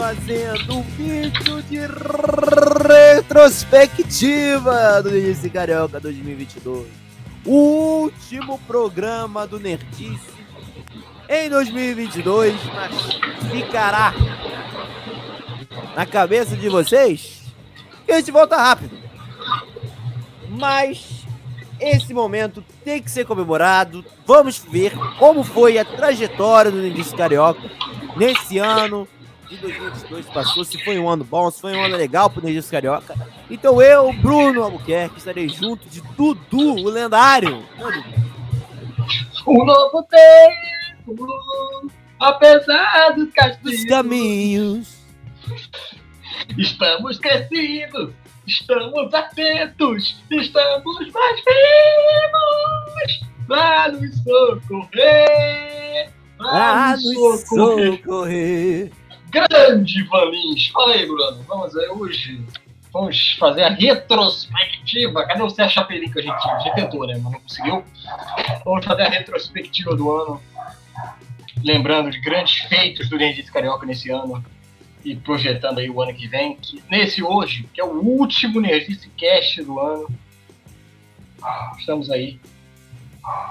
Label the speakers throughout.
Speaker 1: fazendo um vídeo de retrospectiva do Nerdice Carioca 2022. O último programa do Nerdice em 2022, mas ficará na cabeça de vocês que a gente volta rápido. Mas esse momento tem que ser comemorado. Vamos ver como foi a trajetória do Nerdice Carioca nesse ano de 2022 passou, se foi um ano bom, se foi um ano legal pro Nerdice Carioca. Então eu, Bruno Albuquerque, estarei junto de Dudu, o lendário.
Speaker 2: Um novo tempo, apesar dos
Speaker 1: Dos
Speaker 2: castigos,
Speaker 1: caminhos.
Speaker 2: estamos crescidos, estamos atentos, estamos mais vivos. Vá nos socorrer, nos
Speaker 1: nos
Speaker 2: socorrer.
Speaker 1: socorrer.
Speaker 2: Grande Valins! Fala aí, Bruno. Vamos aí hoje. Vamos fazer a retrospectiva. Cadê o Sérgio Chapelinho que a gente já tentou, né? Mas não conseguiu. Vamos fazer a retrospectiva do ano. Lembrando de grandes feitos do Nerdice Carioca nesse ano. E projetando aí o ano que vem. Que nesse hoje, que é o último Nerdice Cast do ano. Estamos aí.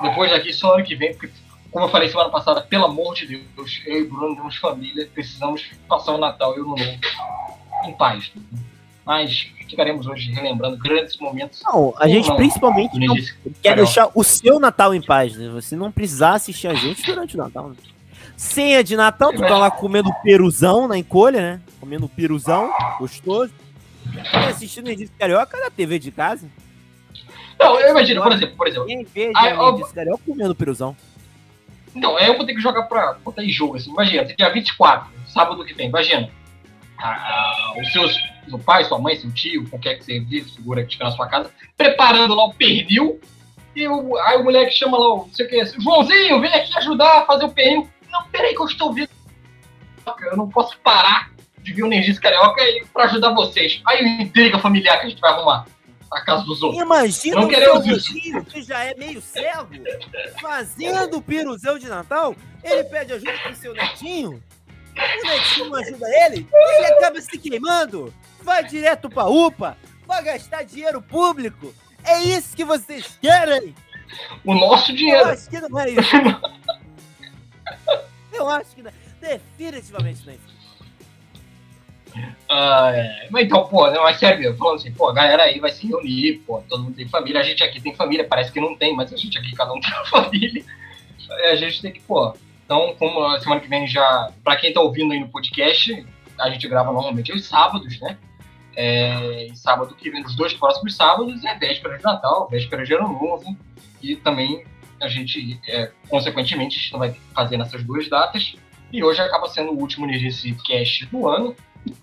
Speaker 2: Depois daqui, só ano que vem, porque como eu falei semana passada, pelo amor de Deus, eu e o Bruno temos família, precisamos passar o Natal e o Ano Novo em paz. Mas ficaremos hoje relembrando grandes momentos.
Speaker 1: Não, a gente
Speaker 2: Não.
Speaker 1: principalmente não quer deixar o seu Natal em paz, né? Você não precisar assistir a gente durante o Natal. Né? Ceia de Natal, tu tá lá comendo peruzão na encolha, né? Comendo peruzão, gostoso. E assistindo Nerdice Carioca na TV de casa.
Speaker 2: Não, eu imagino, por exemplo, por exemplo.
Speaker 1: Quem vê a
Speaker 2: ó,
Speaker 1: Nerdice Carioca comendo peruzão.
Speaker 2: Aí eu vou ter que jogar pra botar em jogo, assim. Imagina, dia 24, sábado que vem, imagina. Ah, os seus, seu pai, sua mãe, seu tio, qualquer que você vive, segura que estiver na sua casa, preparando lá o pernil. E o, aí o moleque chama lá, não sei o que, Joãozinho, vem aqui ajudar a fazer o pernil. Não, peraí que eu estou vendo. Eu não posso parar de ver o Nerdice Carioca pra ajudar vocês. Aí o intriga familiar que a gente vai arrumar na casa dos outros.
Speaker 1: Imagina
Speaker 2: Não
Speaker 1: o seu vizinho, que já é meio cego, fazendo o piruzão de Natal. Ele pede ajuda pro seu netinho. O netinho ajuda ele. Ele acaba se queimando. Vai direto pra UPA. Vai gastar dinheiro público. É isso que vocês querem?
Speaker 2: O nosso
Speaker 1: Eu
Speaker 2: dinheiro.
Speaker 1: acho que não é isso. Eu acho que não. Definitivamente não é isso.
Speaker 2: Ah, é. Mas então, pô, não, mas sério, falando assim, pô, a galera aí vai se reunir, pô, todo mundo tem família, a gente aqui tem família, parece que não tem, mas a gente aqui, cada um tem uma família. A gente tem que, pô, então, como a semana que vem já, pra quem tá ouvindo aí no podcast, a gente grava normalmente aos sábados, né? É, sábado que vem, os dois próximos sábados, é véspera de Natal, véspera de Ano Novo, e também a gente, é, consequentemente, a gente não vai fazer nessas duas datas, e hoje acaba sendo o último Nerdice Cast do ano,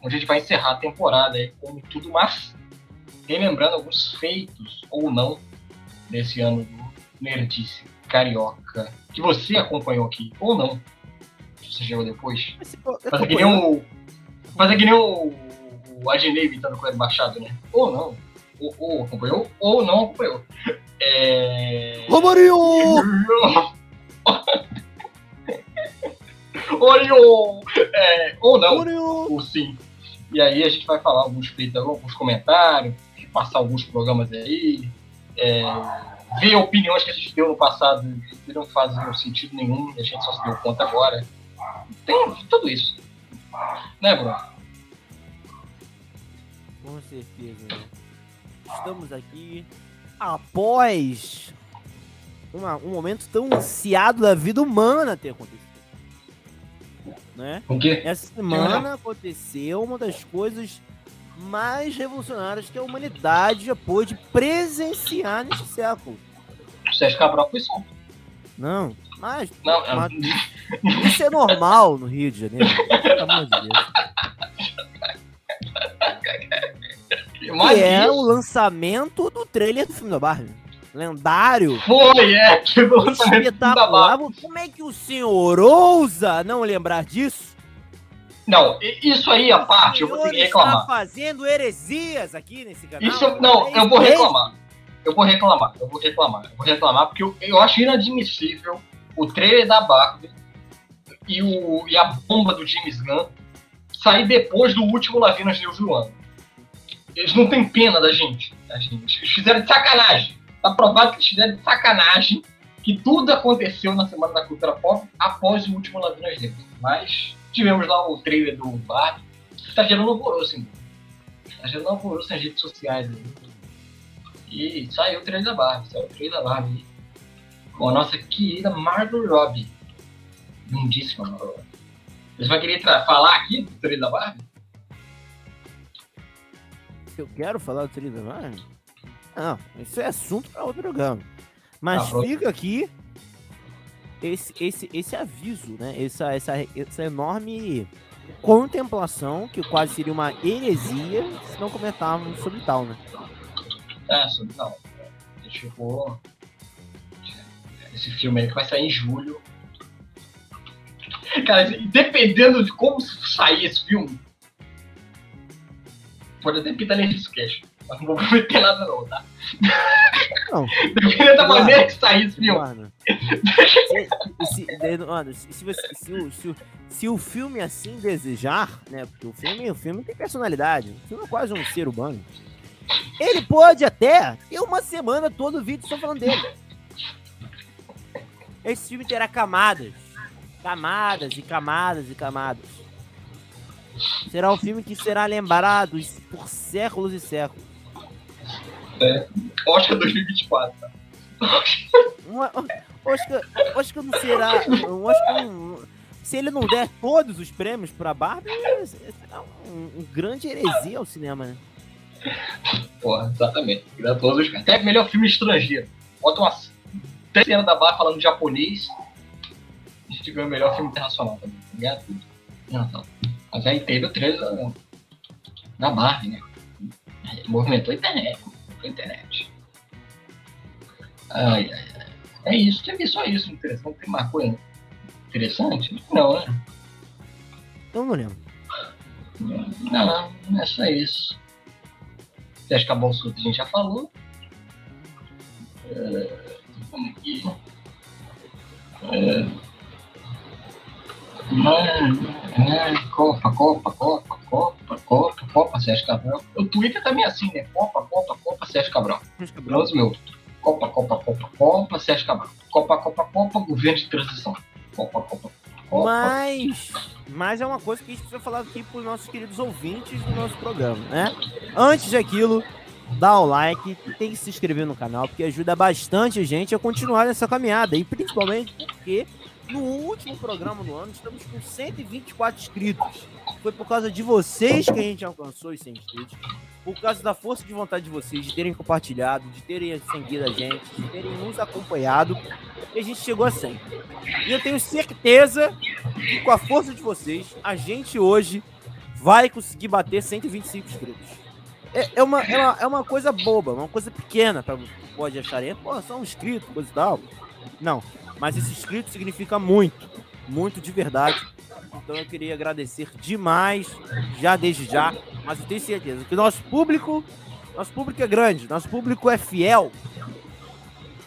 Speaker 2: onde a gente vai encerrar a temporada aí com tudo mais, relembrando alguns feitos ou não desse ano do Nerdice Carioca, que você acompanhou aqui, ou não, se você chegou depois.
Speaker 1: Mas,
Speaker 2: Fazer que nem o. Fazer que nem o, o Adnei imitando com o Ed Machado, né? Ou não. Ou, ou acompanhou, ou não acompanhou. É.
Speaker 1: Romarinho!
Speaker 2: Orion! É, ou não.
Speaker 1: Romarinho!
Speaker 2: ou sim. E aí a gente vai falar alguns feitos, alguns comentários, passar alguns programas aí, é, ver opiniões que a gente deu no passado que não faziam sentido nenhum, a gente só se deu conta agora. Tem tudo isso. Né, Bruno?
Speaker 1: Com certeza, né? Estamos aqui após uma- um momento tão ansiado da vida humana ter acontecido. Né?
Speaker 2: O quê?
Speaker 1: Essa semana aconteceu uma das coisas mais revolucionárias que a humanidade já pôde presenciar neste século.
Speaker 2: Sérgio Cabral foi solto.
Speaker 1: Não, mas,
Speaker 2: Não, é-
Speaker 1: mas isso é normal no Rio de Janeiro. Pelo amor de Deus. Que é o lançamento do trailer do filme da Barbie. Lendário.
Speaker 2: foi, é,
Speaker 1: Espetacular.
Speaker 2: Barbie.
Speaker 1: Como é que o senhor ousa não lembrar disso?
Speaker 2: Não, isso aí a parte, eu vou ter que reclamar.
Speaker 1: está fazendo heresias aqui nesse canal.
Speaker 2: Isso, não,
Speaker 1: É
Speaker 2: eu vou reclamar. Eu vou reclamar, eu vou reclamar. Eu vou reclamar porque eu, eu acho inadmissível o trailer da Barbie e, o, e a bomba do James Gunn sair depois do último Lavinas News do ano. Eles não têm pena da gente. Da gente. Eles fizeram de sacanagem. Tá provado que fizeram de sacanagem que tudo aconteceu na Semana da Cultura Pop após o último Lavinas News. Mas tivemos lá o trailer do Barbie, que tá gerando alvoroço, hein? Tá gerando alvoroço nas redes sociais. E saiu o trailer da Barbie, saiu o trailer da Barbie. Com a nossa querida Margot Robbie. Lindíssima Margot Robbie. Você vai querer falar aqui do trailer da Barbie?
Speaker 1: Eu quero falar do trailer da Barbie? Não, isso é assunto para outro programa. Mas tá fica aqui esse, esse, esse aviso, né? Essa, essa, essa enorme contemplação, que quase seria uma heresia se não comentarmos sobre tal, né?
Speaker 2: É, sobre tal. Tipo, esse filme aí que vai sair em julho. Cara, dependendo de como sair esse filme, pode até pintar nesse sketch. Mas não vou prometer nada não, tá? Não. Dependendo da maneira que sair esse filme. Mano.
Speaker 1: se, mano, se, se, você, se, o, se, o, se o filme assim desejar, né? Porque o filme, o filme tem personalidade. O filme é quase um ser humano. Ele pode até ter uma semana todo o vídeo só falando dele. Esse filme terá camadas. Camadas e camadas e camadas. Será um filme que será lembrado por séculos e séculos.
Speaker 2: É. Oscar 2024.
Speaker 1: Uma, Oscar, Oscar não será. Oscar não, se ele não der todos os prêmios pra Barbie, será um, um grande heresia ao cinema, né?
Speaker 2: Porra, exatamente. Todos os... Até melhor filme estrangeiro. Bota uma cena da Barbie falando japonês. A gente ganha o melhor filme internacional também. Ganha tudo. Mas aí teve o trailer da, da Barbie, né? Movimentou a internet pra internet. Ai, ai, ai. É isso, teve só isso interessante. Tem uma coisa interessante? Não, né?
Speaker 1: Eu não lembro.
Speaker 2: Não, não, é só isso. Acha que a bolsa a gente já falou? É, aqui. É, é, Copa, Copa, Copa, Copa, Copa, Copa, Sérgio Cabral. O Twitter também é assim, né? Copa, Copa, Copa, Sérgio Cabral. Cabral. meu. Copa, Copa, Copa, Copa, Sérgio Cabral. Copa, Copa, Copa, governo de transição. Copa, Copa, Copa.
Speaker 1: Mas, mas é uma coisa que a gente precisa falar aqui para os nossos queridos ouvintes do nosso programa, né? Antes daquilo, dá o like, tem que se inscrever no canal, porque ajuda bastante a gente a continuar nessa caminhada. E principalmente porque no último programa do ano, estamos com 124 inscritos. Foi por causa de vocês que a gente alcançou os 100 inscritos. Por causa da força de vontade de vocês, de terem compartilhado, de terem seguido a gente, de terem nos acompanhado, que a gente chegou a 100. E eu tenho certeza que com a força de vocês, a gente hoje vai conseguir bater 125 inscritos. É, é, uma, é, uma, é uma coisa boba, uma coisa pequena, pra, pode acharem. Pô, só um inscrito, coisa e tal. Não, mas esse inscrito significa muito, muito de verdade. Então eu queria agradecer demais, já desde já, mas eu tenho certeza que nosso público, nosso público é grande, nosso público é fiel.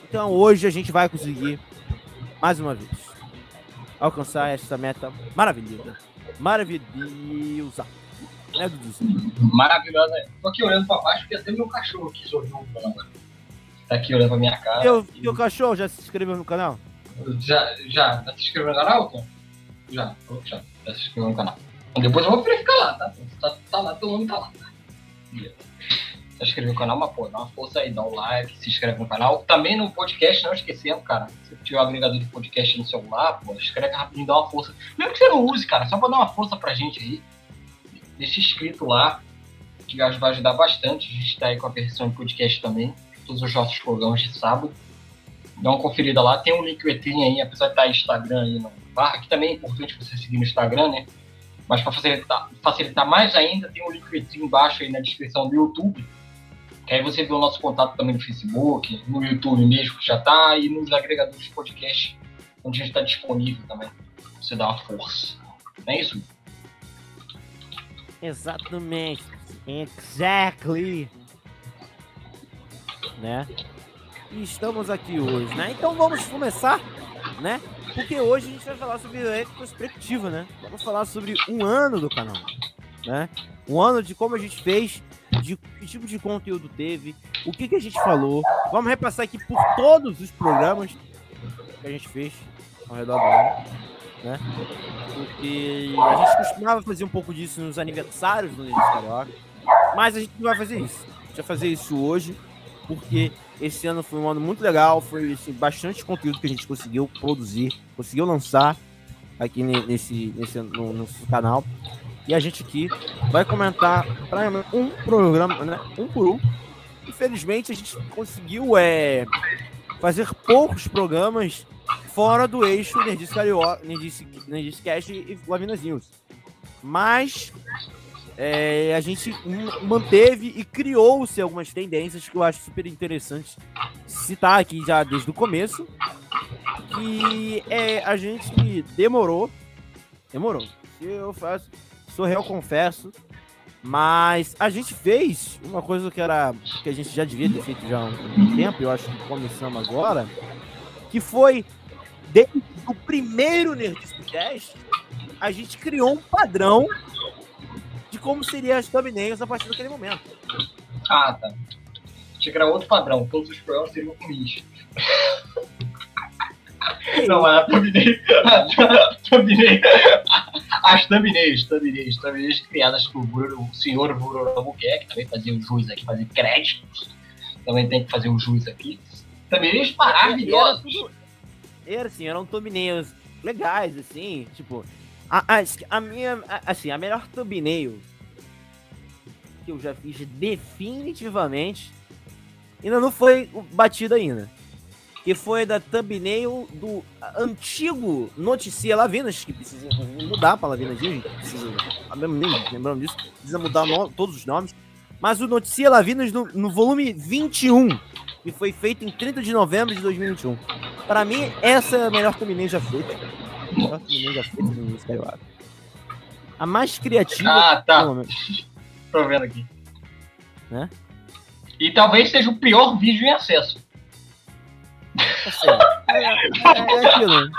Speaker 1: Então hoje a gente vai conseguir, mais uma vez, alcançar essa meta maravilhosa. Maravilhosa.
Speaker 2: Né? Maravilhosa. Tô aqui olhando pra baixo porque até meu cachorro aqui sorriu. Tá aqui olhando pra minha cara.
Speaker 1: Teu, teu cachorro já se inscreveu no canal?
Speaker 2: Já, já, já se inscreveu no canal, Tom? Já, já, já se inscreveu no canal. Depois eu vou verificar lá, tá? Tá, tá lá, todo mundo tá lá. Beleza. Já inscreveu no canal, mas pô, dá uma força aí, dá um like, se inscreve no canal. Também no podcast, não esquecendo, cara. Se tiver um agregador de podcast no celular, pô, escreve rapidinho, dá uma força. Mesmo que você não use, cara, só pra dar uma força pra gente aí. Deixa inscrito lá, que vai ajudar bastante. A gente tá aí com a versão de podcast também. Todos os nossos programas de sábado dá uma conferida lá. Tem um link Ethereum aí, apesar de estar Instagram aí no barra, que também é importante você seguir no Instagram, né? Mas para facilitar, facilitar mais ainda, tem um link Ethereum embaixo aí na descrição do YouTube. Que aí você vê o nosso contato também no Facebook, no YouTube mesmo, que já tá, e nos agregadores de podcast, onde a gente está disponível também. Você dá uma força. Não é isso?
Speaker 1: Exatamente. Exactly. Né? E estamos aqui hoje, né? Então vamos começar, né? Porque hoje a gente vai falar sobre retrospectiva, né? Vamos falar sobre um ano do canal, né? Um ano de como a gente fez, de que tipo de conteúdo teve, o que, que a gente falou. Vamos repassar aqui por todos os programas que a gente fez ao redor do ano, né? Porque a gente costumava fazer um pouco disso nos aniversários do Nerdis Carioca, mas a gente não vai fazer isso. A gente vai fazer isso hoje, porque esse ano foi um ano muito legal, foi assim, bastante conteúdo que a gente conseguiu produzir, conseguiu lançar aqui nesse, nesse no nosso canal. E a gente aqui vai comentar um programa, né? Um por um. Infelizmente a gente conseguiu é, fazer poucos programas fora do eixo Nerdice Carioca, Nerdice, Nerdice Cast e Lavinas. Mas é, a gente manteve e criou-se algumas tendências que eu acho super interessante citar aqui já desde o começo. Que é, a gente demorou. Demorou. Eu faço. Sou real, confesso. Mas a gente fez uma coisa que era. que a gente já devia ter feito já há um tempo, eu acho que começamos agora. Que foi desde o primeiro Nerdisco Cast, a gente criou um padrão de como seriam as thumbnails a partir daquele momento.
Speaker 2: Ah, tá. Tinha que era outro padrão. Todos os programas seriam ruins. Não, a thumbnail, a thumbnail, as thumbnails, thumbnails, thumbnails criadas por o senhor Bruno Albuquerque, também fazia o juiz aqui, fazia créditos, também tem que fazer o juiz aqui. Thumbnails maravilhosos.
Speaker 1: Era assim, eram thumbnails legais, assim, tipo, a, a, a minha, a, assim, a melhor thumbnail que eu já fiz definitivamente ainda não foi batida ainda. Que foi da thumbnail do antigo Noticia Lavinas, que precisa mudar para Lavinas Dias, precisa, lembrando disso, precisa mudar no, todos os nomes. Mas o Noticia Lavinas no, no volume 21, que foi feito em 30 de novembro de 2021. Para mim, essa é a melhor thumbnail já feita já feita A mais criativa.
Speaker 2: Ah, tá. Tô vendo aqui. Né? E talvez seja o pior vídeo em acesso.
Speaker 1: É, é, é aquilo.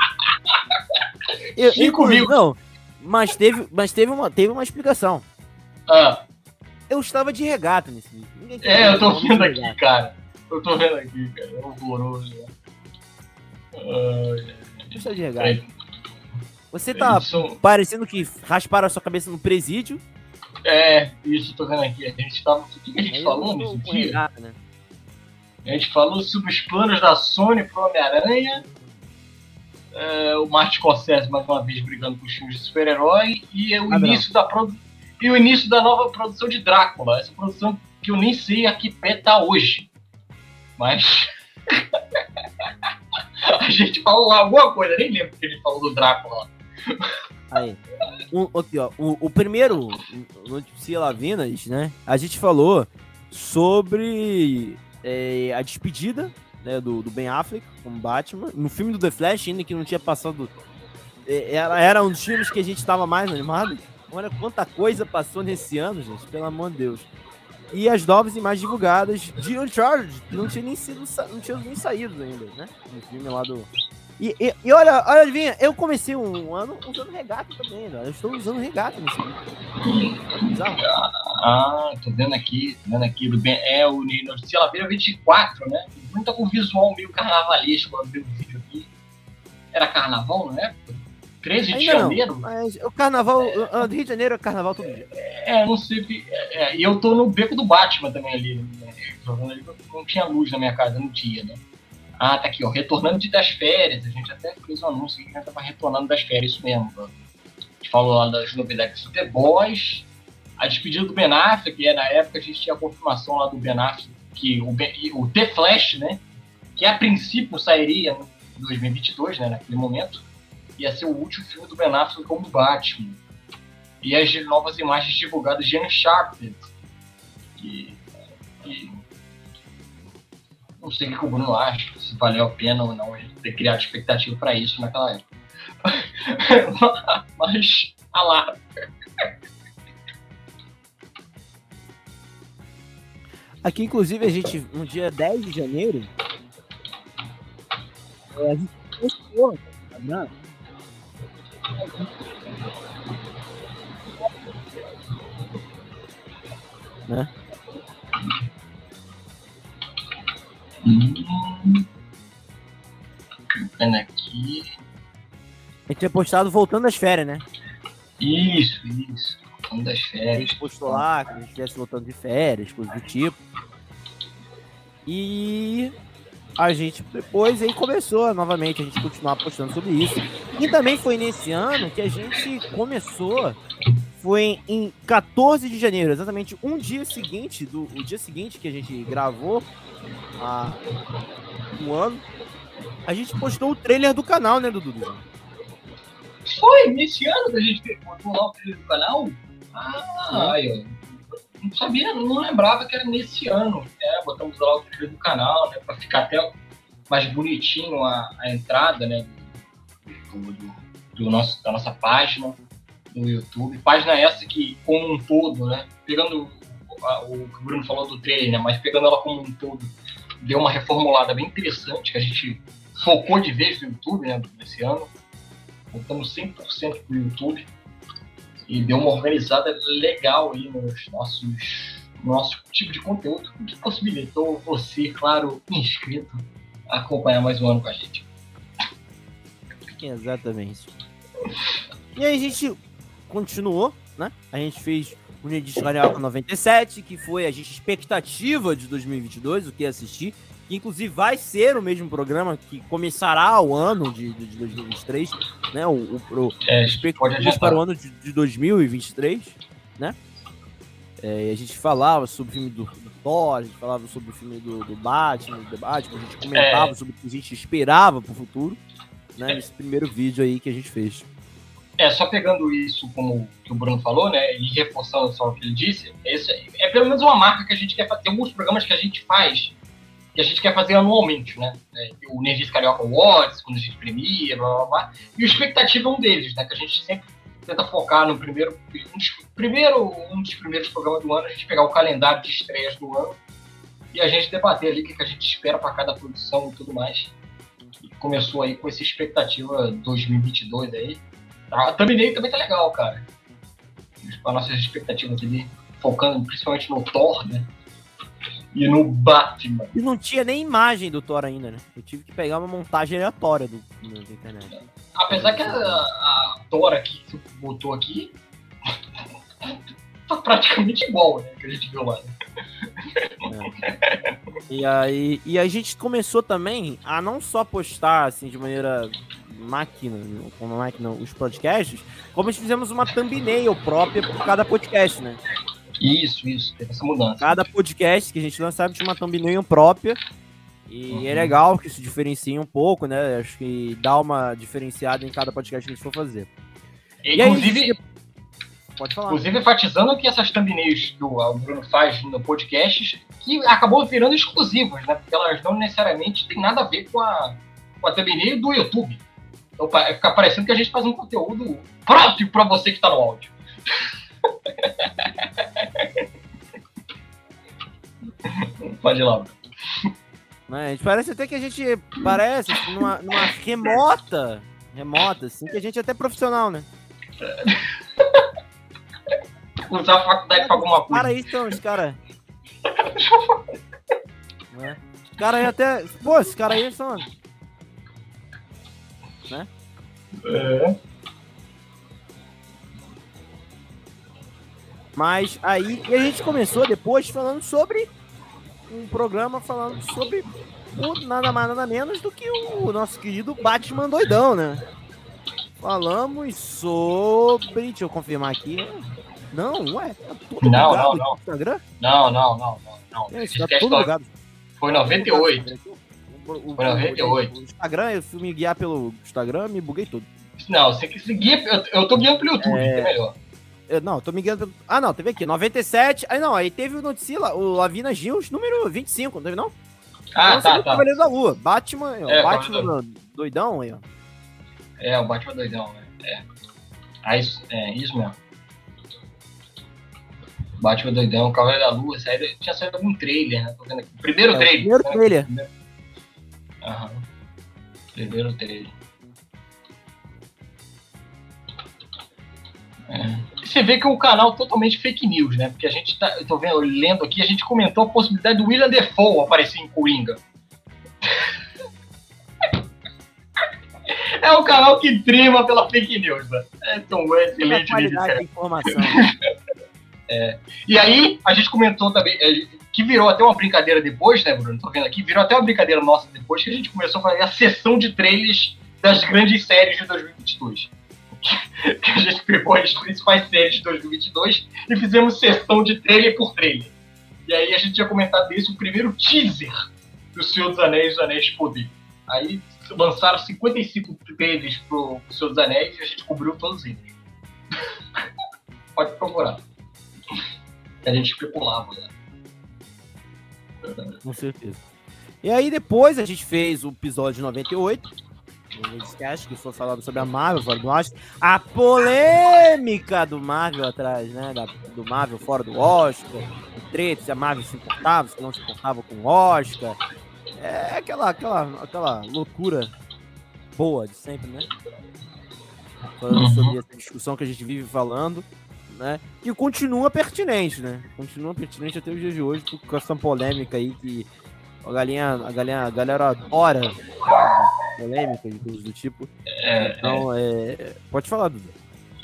Speaker 1: Eu, Cinco mil. Não, mas teve, mas teve uma, teve uma explicação.
Speaker 2: Ah.
Speaker 1: Eu estava de regata nesse vídeo.
Speaker 2: É, eu tô vendo aqui, cara. Eu tô vendo aqui, cara. É horroroso.
Speaker 1: Uh, eu estava de regata. Você tá isso... parecendo que rasparam a sua cabeça no presídio.
Speaker 2: É, isso, tô vendo aqui. A gente tava. O que a gente falou nesse dia? né? A gente falou sobre os planos da Sony pro Homem-Aranha. É, o Martin Scorsese mais uma vez brigando com os filmes de super-herói e o ah, início da produ... e o início da nova produção de Drácula, essa produção que eu nem sei a que pé tá hoje. Mas a gente falou alguma coisa, nem lembro que a gente falou do Drácula.
Speaker 1: Aí. Um, aqui, ó, o, o primeiro Notícia Lavinas, né? A gente falou sobre é, a despedida né, do, do Ben Affleck como Batman. No filme do The Flash, ainda que não tinha passado. É, era, era um dos filmes que a gente estava mais animado. Olha quanta coisa passou nesse ano, gente, pelo amor de Deus. E as novas imagens divulgadas de Uncharted, que não tinha nem sido não tinha nem saído ainda, né? No filme lá do, e, e, e, olha, olha, Livinha, eu comecei um ano usando regata também, né? Eu estou usando regata nesse
Speaker 2: vídeo. Ah, tô vendo aqui, tô vendo aqui, do é o Notícia Laveira 24, né? Muito com visual meio carnavalesco, quando vi o vídeo aqui. Era carnaval, não é? 13 de janeiro? Não,
Speaker 1: mas o carnaval, é, Rio de Janeiro é carnaval todo dia.
Speaker 2: É, não sei. É, e eu tô no beco do Batman também ali. Né? Não tinha luz na minha casa no dia, né? Ah, tá aqui, ó, retornando de das férias. A gente até fez um anúncio que a gente tava retornando das férias, isso mesmo. A gente falou lá das novidades do The Boys, a despedida do Ben Affleck, que é, na época a gente tinha a confirmação lá do Ben Affleck, que o, ben, o The Flash, né, que a princípio sairia em 2022, né, naquele momento, ia ser o último filme do Ben Affleck como Batman. E as novas imagens divulgadas de Uncharted, que, que não sei o que o Bruno acha, se valeu a pena ou não ter criado expectativa para isso naquela época. Mas, ah lá.
Speaker 1: Aqui, inclusive, a gente, no dia 10 de janeiro, é, a gente postou Não. Né? Tinha postado voltando das férias, né?
Speaker 2: Isso, isso. Voltando das
Speaker 1: A
Speaker 2: férias.
Speaker 1: gente postou lá que a gente estivesse voltando de férias, coisa do tipo. E a gente depois aí começou novamente a gente continuar postando sobre isso. E também foi nesse ano que a gente começou, foi em 14 de janeiro, exatamente um dia seguinte, do, o dia seguinte que a gente gravou há um ano, a gente postou o trailer do canal, né, Dudu?
Speaker 2: Foi nesse ano que a gente botou lá o trailer do canal? Ah, ó. Não sabia, não lembrava que era nesse ano. É, botamos lá o trailer do canal, né? Pra ficar até mais bonitinho a, a entrada, né? Do, do- do nosso, da nossa página no YouTube. Página essa que, como um todo, né? Pegando o, a- o que o Bruno falou do trailer, né? Mas pegando ela como um todo, deu uma reformulada bem interessante que a gente focou de vez no YouTube, né? Nesse ano. Voltamos 100% pro YouTube e deu uma organizada legal aí nos nossos no nosso tipo de conteúdo que possibilitou você, claro, inscrito, acompanhar mais um ano com a gente.
Speaker 1: Exatamente. E aí a gente continuou, né? A gente fez o Nedis Carioca 97, que foi a gente expectativa de 2022, o que assistir. Que inclusive vai ser o mesmo programa que começará o ano de, de, de 2023, né? O, o, o
Speaker 2: É,
Speaker 1: expectativas para o ano de, de 2023, né? É, a gente falava sobre o filme do, do Thor, a gente falava sobre o filme do, do Batman, do Batman, a gente comentava sobre o que a gente esperava pro futuro, né? Nesse primeiro vídeo aí que a gente fez.
Speaker 2: É, só pegando isso como que o Bruno falou, né, e reforçando só o que ele disse, esse é, é pelo menos uma marca que a gente quer fazer. Tem alguns programas que a gente faz, que a gente quer fazer anualmente, né? É, o Nerdice Carioca Awards, quando a gente premia, blá blá blá. E o Expectativa é um deles, né? Que a gente sempre tenta focar no primeiro, um dos, primeiro, um dos primeiros programas do ano, a gente pegar o calendário de estreias do ano e a gente debater ali o que a gente espera para cada produção e tudo mais. E começou aí com essa expectativa 2022 aí. A thumbnail também tá legal, cara. Com as nossas expectativas ali, focando principalmente no Thor, né? E no Batman.
Speaker 1: E não tinha nem imagem do Thor ainda, né? Eu tive que pegar uma montagem aleatória do, do- da internet.
Speaker 2: Apesar que a, a Thor aqui, que você botou aqui, tá praticamente igual, né? Que a gente viu lá. Né?
Speaker 1: E aí, e a gente começou também a não só postar assim de maneira máquina, como máquina, os podcasts, como nós fizemos uma thumbnail própria por cada podcast, né?
Speaker 2: Isso, isso, teve essa mudança.
Speaker 1: Cada podcast que a gente lançava tinha uma thumbnail própria. E
Speaker 2: Uhum.
Speaker 1: é legal que isso diferencia um pouco, né? Acho que dá uma diferenciada em cada podcast que a gente for fazer. E aí,
Speaker 2: Inclusive,
Speaker 1: Pode falar.
Speaker 2: inclusive enfatizando que essas thumbnails que o Bruno faz no podcast, que acabou virando exclusivas, né? Porque elas não necessariamente têm nada a ver com a, com a thumbnail do YouTube. Então fica parecendo que a gente faz um conteúdo próprio para você que tá no áudio. Pode ir lá.
Speaker 1: Né? Gente parece até que a gente parece assim, numa, numa remota, remota, assim, que a gente é até profissional, né?
Speaker 2: Usar a faculdade pra alguma coisa.
Speaker 1: Para aí, então, os caras. né? Os caras aí até. Pô, esses caras aí são.
Speaker 2: É.
Speaker 1: Mas aí. E a gente começou depois falando sobre. Um programa falando sobre. O nada mais nada menos do que o nosso querido Batman doidão, né? Falamos sobre. Deixa eu confirmar aqui. Não, ué, tá todo
Speaker 2: Não,
Speaker 1: bugado
Speaker 2: não, não.
Speaker 1: Instagram?
Speaker 2: Não, não, não, não. não.
Speaker 1: É, tá bugado.
Speaker 2: Foi 98.
Speaker 1: O, o,
Speaker 2: Foi 98.
Speaker 1: O Instagram, eu fui me guiar pelo Instagram, me buguei todo.
Speaker 2: Não, você que seguir. Eu, eu tô guiando pelo YouTube,
Speaker 1: É.
Speaker 2: que é melhor.
Speaker 1: Eu, não, tô me pelo. Ah, não, teve aqui, 97. Aí não, aí teve o Noticila, o Lavina Gils, número 25, não teve não?
Speaker 2: Ah, tá,
Speaker 1: o
Speaker 2: tá.
Speaker 1: Cavaleiro da Lua. Batman, ó,
Speaker 2: É,
Speaker 1: Batman doidão aí, ó.
Speaker 2: É, o Batman doidão, né? É. Ah, isso, é, isso mesmo. Batman doidão, Cavaleiro da Lua, saída, tinha saído algum trailer, né? Tô vendo aqui. Primeiro
Speaker 1: É,
Speaker 2: trailer.
Speaker 1: primeiro trailer.
Speaker 2: Aham. Primeiro trailer. Você vê que é um canal totalmente fake news, né? Porque a gente tá, eu tô vendo, lendo aqui, a gente comentou a possibilidade do William Defoe aparecer em Coringa. é um canal que trima pela fake news, né? É tão excelente
Speaker 1: vídeo, cara. informação.
Speaker 2: é. E aí, a gente comentou também, é, que virou até uma brincadeira depois, né, Bruno? Tô vendo aqui, virou até uma brincadeira nossa depois, que a gente começou a fazer a sessão de trailers das grandes séries de 2022. que a gente pegou as principais séries de 2022 e fizemos sessão de trailer por trailer. E aí a gente tinha comentado isso, o primeiro teaser do Senhor dos Anéis, os Anéis de Poder. Aí lançaram 55 trailers pro, pro Senhor dos Anéis e a gente cobriu todos eles. Pode procurar. A gente especulava, né?
Speaker 1: Com certeza. E aí depois a gente fez o episódio 98, o Nerdcast, que foi falando sobre a Marvel fora do Oscar. A polêmica do Marvel atrás, né? Da, do Marvel fora do Oscar. O treta, se a Marvel se importava, se não se importava com o Oscar. É aquela, aquela, aquela loucura boa de sempre, né? Falando uhum. sobre essa discussão que a gente vive falando né? E continua pertinente, né? Continua pertinente até os dias de hoje, com essa polêmica aí que a galinha, a galinha, a galera adora polêmica e coisas do tipo. É, então, é... é... pode falar, Dudu.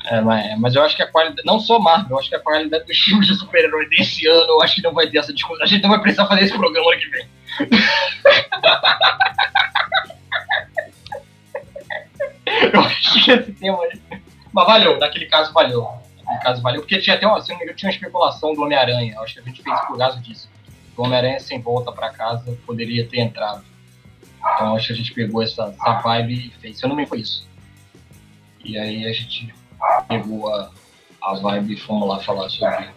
Speaker 2: É, mas, mas, eu acho que a qualidade, não só Marvel, eu acho que a qualidade dos filmes de super-herói desse ano, eu acho que não vai ter essa discussão. A gente não vai precisar fazer esse programa ano que vem. eu acho que esse tema. Mas valeu, naquele caso valeu no caso valeu, porque tinha até uma, se não me engano, tinha uma especulação do Homem-Aranha, acho que a gente fez por causa disso. O Homem-Aranha sem volta para casa poderia ter entrado. Então acho que a gente pegou essa, essa vibe e fez. Se eu não me foi isso. E aí a gente pegou a, a vibe e fomos lá falar sobre.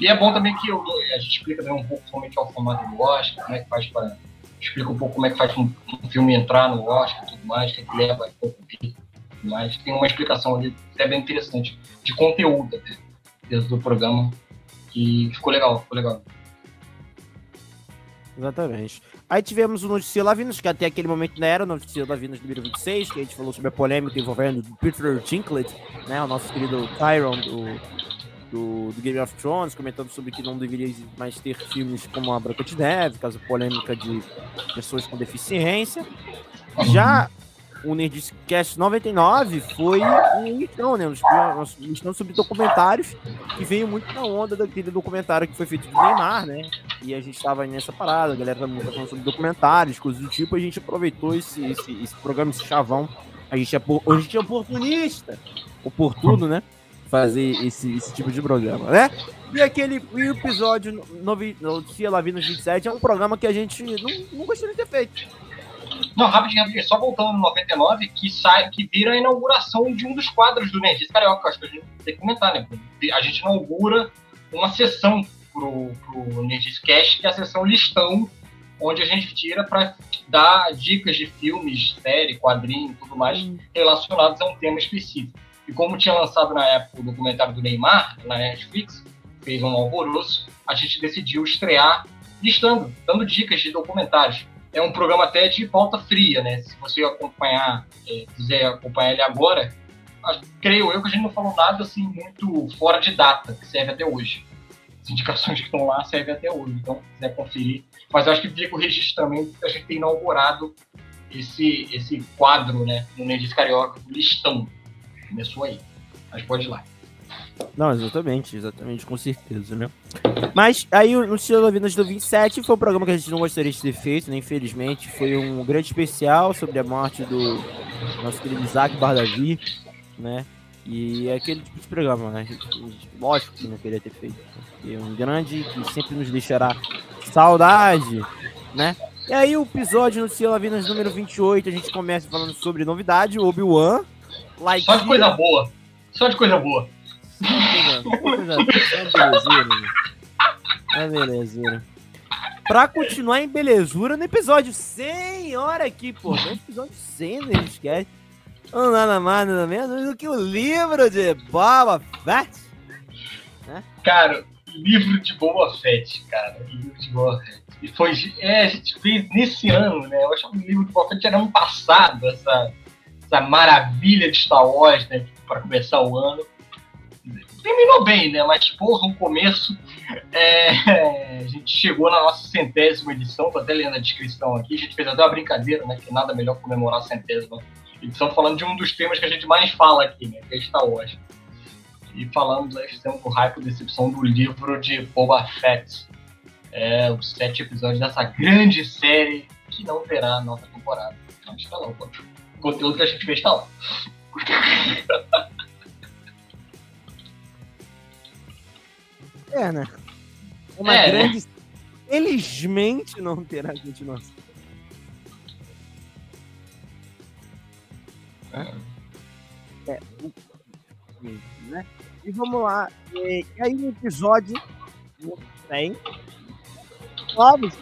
Speaker 2: E é bom também que eu, a gente explica também um pouco como é que é o formato do Oscar, como é que faz para. Explica um pouco como é que faz um, um filme entrar no Oscar e tudo mais, que, é que leva um pouco mas tem uma explicação ali até bem interessante de conteúdo até, dentro do programa que ficou legal, ficou legal.
Speaker 1: Exatamente. Aí tivemos o Notícia Lavinas, que até aquele momento não era o Notícia Lavinas número 26, que a gente falou sobre a polêmica envolvendo Peter Dinklage, né, o nosso querido Tyron do, do, do, Game of Thrones, comentando sobre que não deveria mais ter filmes como a Branca de Neve, caso polêmica de pessoas com deficiência. Já o Nerdcast 99 foi um listão, né? Um listão sobre documentários que veio muito na onda daquele documentário que foi feito do Neymar, né? E a gente estava nessa parada, a galera muito falando sobre documentários, coisas do tipo, a gente aproveitou esse, esse, esse programa, esse chavão. A gente é, a gente é oportunista, oportuno, né? Fazer esse, esse tipo de programa, né? E aquele episódio Notícia Lavinas 27 é um programa que a gente não, não gostaria de ter feito
Speaker 2: não, rapidinho, rapidinho, só voltando no 99, que sai, que vira a inauguração de um dos quadros do Nerdista Carioca, acho que a gente tem que comentar, né? A gente inaugura uma sessão pro, pro Nerdista Cast, que é a sessão listão, onde a gente tira para dar dicas de filmes, série, quadrinho e tudo mais hum. relacionados a um tema específico. E como tinha lançado na época o documentário do Neymar, na Netflix, fez um alvoroço, a gente decidiu estrear listando, dando dicas de documentários é um programa até de pauta fria, né? Se você acompanhar, é, quiser acompanhar ele agora, creio eu que a gente não falou nada assim muito fora de data, que serve até hoje. As indicações que estão lá servem até hoje, então se quiser conferir. Mas eu acho que fica o registro também a gente tem inaugurado esse, esse quadro, né, no Nerdis Carioca, listão. Começou aí. Mas pode ir lá.
Speaker 1: Não, exatamente, exatamente, com certeza, né? Mas aí no Estilo da Vida do 27 foi um programa que a gente não gostaria de ter feito, né? Infelizmente. Foi um grande especial sobre a morte do nosso querido Isaac Bardavi, né? E é aquele tipo de programa, né? Lógico que não queria ter feito. É um grande que sempre nos deixará saudade, né? E aí o episódio no Cielo Vinas número 28, a gente começa falando sobre novidade, Obi-Wan.
Speaker 2: Like Só de coisa boa. Só de coisa boa.
Speaker 1: É belezura. Pra continuar em belezura no episódio 100, hora aqui, pô. No episódio 100 do Nerdcast. Não nada mais, nada menos do que o livro de Boba Fett.
Speaker 2: Né? Cara, livro de Boba Fett, cara. Livro de Boba Fett. E foi. É, a gente fez nesse ano, né? Eu achava que o livro de Boba Fett era ano passado, essa, essa maravilha de Star Wars, né? Pra começar o ano terminou bem, né? Mas, porra, o começo. É, a gente chegou na nossa centésima edição, tô até lendo a descrição aqui. A gente fez até uma brincadeira, né? Que nada melhor comemorar a centésima edição, falando de um dos temas que a gente mais fala aqui, né? Que é Star Wars. E falamos, né, fizemos o hype decepção do livro de Boba Fett. É, os sete episódios dessa grande série que não terá nova temporada. Não está pô. O conteúdo que a gente fez está lá.
Speaker 1: É, né? Uma
Speaker 2: É, né?
Speaker 1: grande. Felizmente não terá continuação. É, né? E vamos lá. E, e aí no episódio tem falamos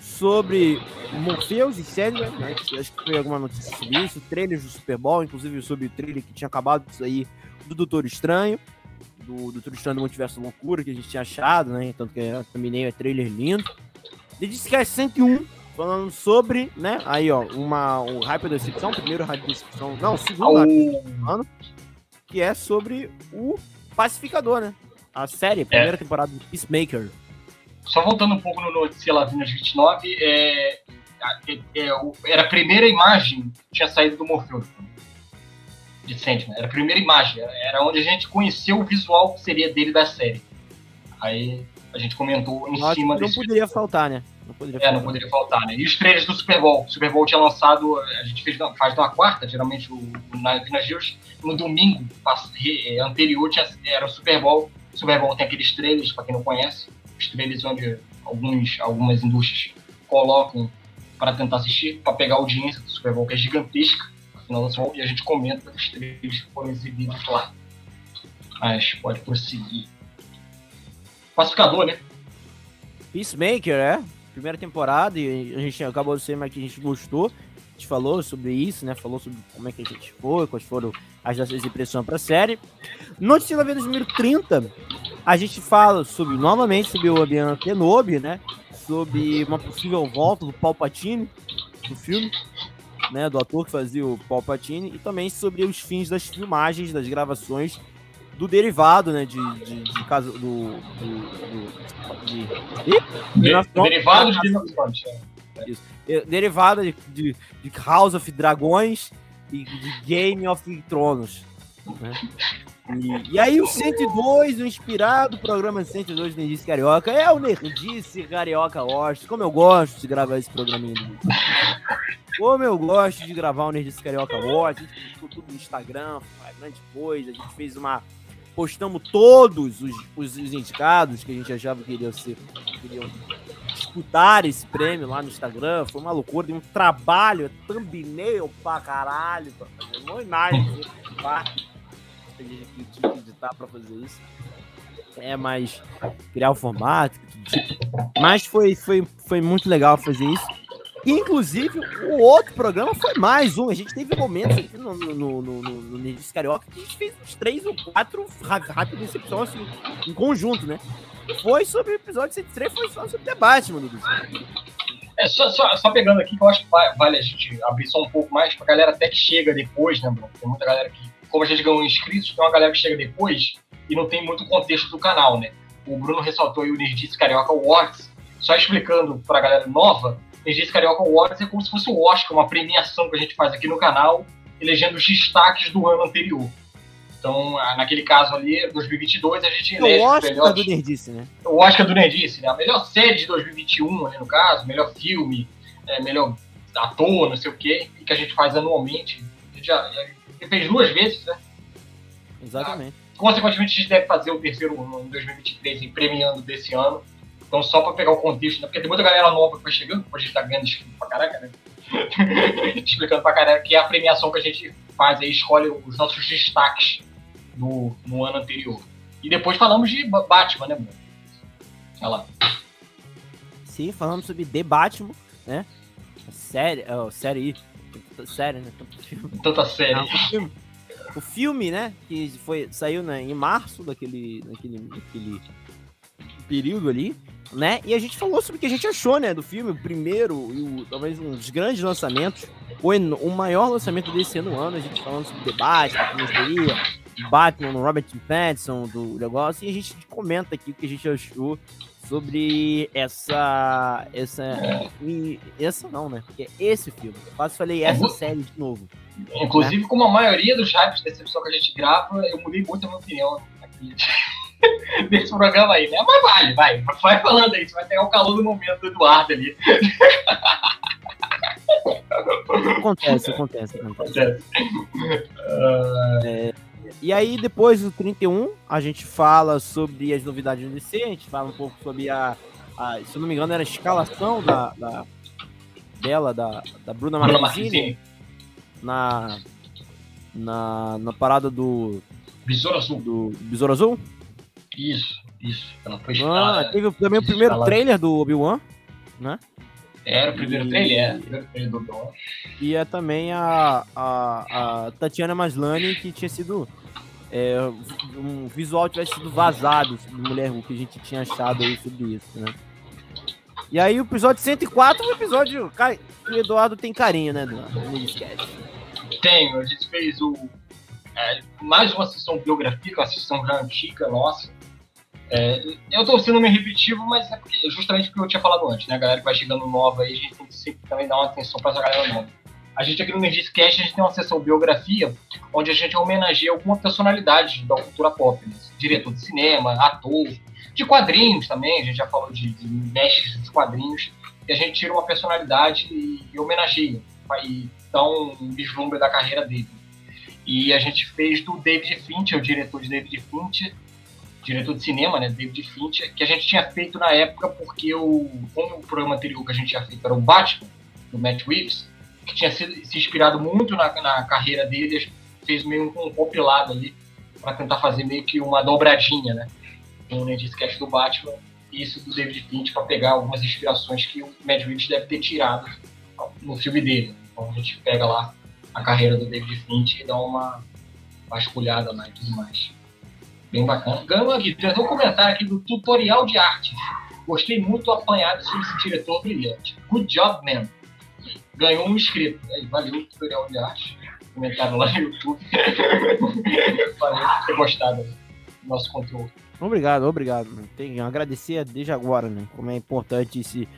Speaker 1: sobre Morpheus e Sandman, né? Acho que foi alguma notícia sobre isso, trailers do Super Bowl, inclusive sobre o trailer que tinha acabado de sair do Doutor Estranho, do Doutor Estranho do Multiverso Loucura, que a gente tinha achado, né? Tanto que eu terminei é trailer lindo. Ele disse que é 101, falando sobre, né? Aí, ó, uma, um hype da decepção, primeiro hype da decepção, não, o segundo hype
Speaker 2: Ao-
Speaker 1: que é sobre o Pacificador, né? A série, a primeira temporada do Peacemaker.
Speaker 2: Só voltando um pouco no Notícia Lavinas 29, é, é, é, o- era a primeira imagem que tinha saído do Morpheus. De Sandman. Era a primeira imagem. Era onde a gente conheceu o visual que seria dele da série. Aí a gente comentou em
Speaker 1: acho
Speaker 2: cima
Speaker 1: não
Speaker 2: desse
Speaker 1: poderia faltar, né? Não poderia
Speaker 2: É, não
Speaker 1: faltar.
Speaker 2: poderia faltar, né? E os trailers do Super Bowl. O Super Bowl tinha lançado, a gente fez, na- faz numa quarta, geralmente o, o na Vinas News. No domingo re- anterior tinha, era o Super Bowl. O Super Bowl tem aqueles trailers, pra quem não conhece, os trailers onde alguns, algumas indústrias colocam para tentar assistir, para pegar a audiência do Super Bowl, que é gigantesca. Do e a gente comenta os trailers que foram exibidos lá. Mas pode prosseguir. Pacificador, né?
Speaker 1: Peacemaker, é. Primeira temporada, e a gente acabou de ser, mas que a gente gostou. A gente falou sobre isso, né? Falou sobre como é que a gente foi, quais foram as nossas impressões pra série. Notícia da Vida número 30, a gente fala sobre, novamente, sobre o Obi-Wan Kenobi, né? Sobre uma possível volta do Palpatine no filme, né? Do ator que fazia o Palpatine. E também sobre os fins das filmagens, das gravações do derivado, né? De, de, de caso do. do, de, Thrones.
Speaker 2: Derivado de Thrones. é.
Speaker 1: Derivada de, de, de House of Dragões e de Game of Thrones. né? E, e aí o 102, o inspirado programa 102 do Nerdice Carioca, é o Nerdice Carioca Wars. Como eu gosto de gravar esse programinha do Como eu gosto de gravar o Nerdice Carioca Wars. A gente postou tudo no Instagram, uma grande coisa. A gente fez uma... Postamos todos os, os, os indicados que a gente achava que iriam ser... Que iriam disputar esse prêmio lá no Instagram. Foi uma loucura, deu um trabalho, thumbnail pra caralho, pra fazer uma imagem. Tem gente tinha que editar pra fazer isso. É, mas criar o formato, tipo. Mas foi, foi, foi muito legal fazer isso. Inclusive, o outro programa foi mais um. A gente teve momentos aqui no, no, no, no, no Carioca que a gente fez uns três ou quatro rápidas recepção assim, em conjunto, né? Foi sobre o episódio 103, foi só sobre debate, mano.
Speaker 2: É, só, só, só pegando aqui, que eu acho que vale a gente abrir só um pouco mais pra galera até que chega depois, né, Bruno? Tem muita galera que, como a gente ganhou inscritos, tem uma galera que chega depois e não tem muito contexto do canal, né? O Bruno ressaltou aí o Nerdice Carioca Awards, só explicando pra galera nova, Nerdice Carioca Awards é como se fosse o Oscar, uma premiação que a gente faz aqui no canal, elegendo os destaques do ano anterior. Então, naquele caso ali, 2022, a gente elege
Speaker 1: O
Speaker 2: os
Speaker 1: Oscar
Speaker 2: melhores
Speaker 1: do Nerdice, né?
Speaker 2: o Oscar do Nerdice, né? A melhor série de 2021, ali no caso, melhor filme, é, melhor ator, não sei o quê, que a gente faz anualmente. A gente já, já fez duas vezes, né?
Speaker 1: Exatamente.
Speaker 2: Consequentemente, a gente deve fazer o terceiro ano em 2023 e premiando desse ano. Então, só pra pegar o contexto, né? Porque tem muita galera nova que vai chegando, depois a gente tá ganhando inscrito pra caraca, né? Explicando pra caraca que é a premiação que a gente faz aí, escolhe os nossos destaques no, no ano anterior. E depois falamos de Ba- Batman, né, mano? Olha lá.
Speaker 1: Sim, falamos sobre The Batman, né? Série, ó, série Série, né? Tanto filme.
Speaker 2: Tanta série.
Speaker 1: Não, o filme. O filme, né? Que foi, saiu né, em março daquele, daquele, daquele período ali, né? E a gente falou sobre o que a gente achou, né? Do filme, o primeiro e o, talvez um dos grandes lançamentos. O, o maior lançamento desse ano, ano, a gente falando sobre debate, seria, Batman, Robert Pattinson, do negócio, e a gente comenta aqui o que a gente achou sobre essa. Essa. E, essa não, né? Porque é esse filme. Eu quase falei essa série de novo.
Speaker 2: Inclusive, né? como a maioria dos hypes dessa episódio que a gente grava, eu mudei muito a minha opinião aqui desse programa aí, né? Mas vale, vai. Vai falando aí, você vai pegar o calor do momento do Eduardo ali.
Speaker 1: Acontece, acontece, acontece. acontece. É, e aí, depois do 31, a gente fala sobre as novidades do DC, a gente fala um pouco sobre a. a se eu não me engano, era a escalação da, da dela, da, da Bruna Marquezine, na, na, na parada do.
Speaker 2: Besouro Azul.
Speaker 1: Do Besouro Azul?
Speaker 2: Isso, isso. Ela foi
Speaker 1: Ah, teve também o primeiro escalada. trailer do Obi-Wan, né?
Speaker 2: Era o primeiro e... trailer, é. O primeiro trailer do Obi-Wan.
Speaker 1: E é também a, a, a Tatiana Maslany, que tinha sido é, um visual tivesse sido vazado do Mulher Hulk, que a gente tinha achado aí sobre isso, né? E aí o episódio 104 é um episódio que o Eduardo tem carinho, né, Eduardo?
Speaker 2: Tenho, a gente fez o é, mais uma sessão biográfica, uma sessão já antiga nossa. É, eu tô sendo meio repetitivo, mas é porque, justamente porque eu tinha falado antes, né? A galera que vai chegando nova aí, a gente tem que sempre também dar uma atenção pra essa galera nova. A gente aqui no Nerdcast, a gente tem uma sessão biografia, onde a gente homenageia alguma personalidade da cultura pop, né? diretor de cinema, ator, de quadrinhos também, a gente já falou de, de mestres de quadrinhos, e a gente tira uma personalidade e, e homenageia, e dá um vislumbre da carreira dele. E a gente fez do David Fincher, o diretor de David Fincher, diretor de cinema, né, David Fincher, que a gente tinha feito na época porque o, como o programa anterior que a gente tinha feito era o Batman, do Matt Reeves, que tinha sido, se inspirado muito na, na carreira dele, fez meio um, um compilado ali para tentar fazer meio que uma dobradinha, né? Um Nerdcast do Batman e isso do David Fincher para pegar algumas inspirações que o Matt Reeves deve ter tirado no filme dele. Então a gente pega lá a carreira do David Fincher e dá uma vasculhada lá e tudo mais. Bem bacana. Ganhou aqui, tem um comentário aqui do tutorial de arte. Gostei muito do apanhado sobre esse diretor brilhante. Good job, man ganhou um inscrito. Aí, valeu o tutorial de arte. Comentaram lá no YouTube. Valeu por ter gostado do nosso conteúdo.
Speaker 1: Obrigado, obrigado. Tem agradecer desde agora, né? Como é importante se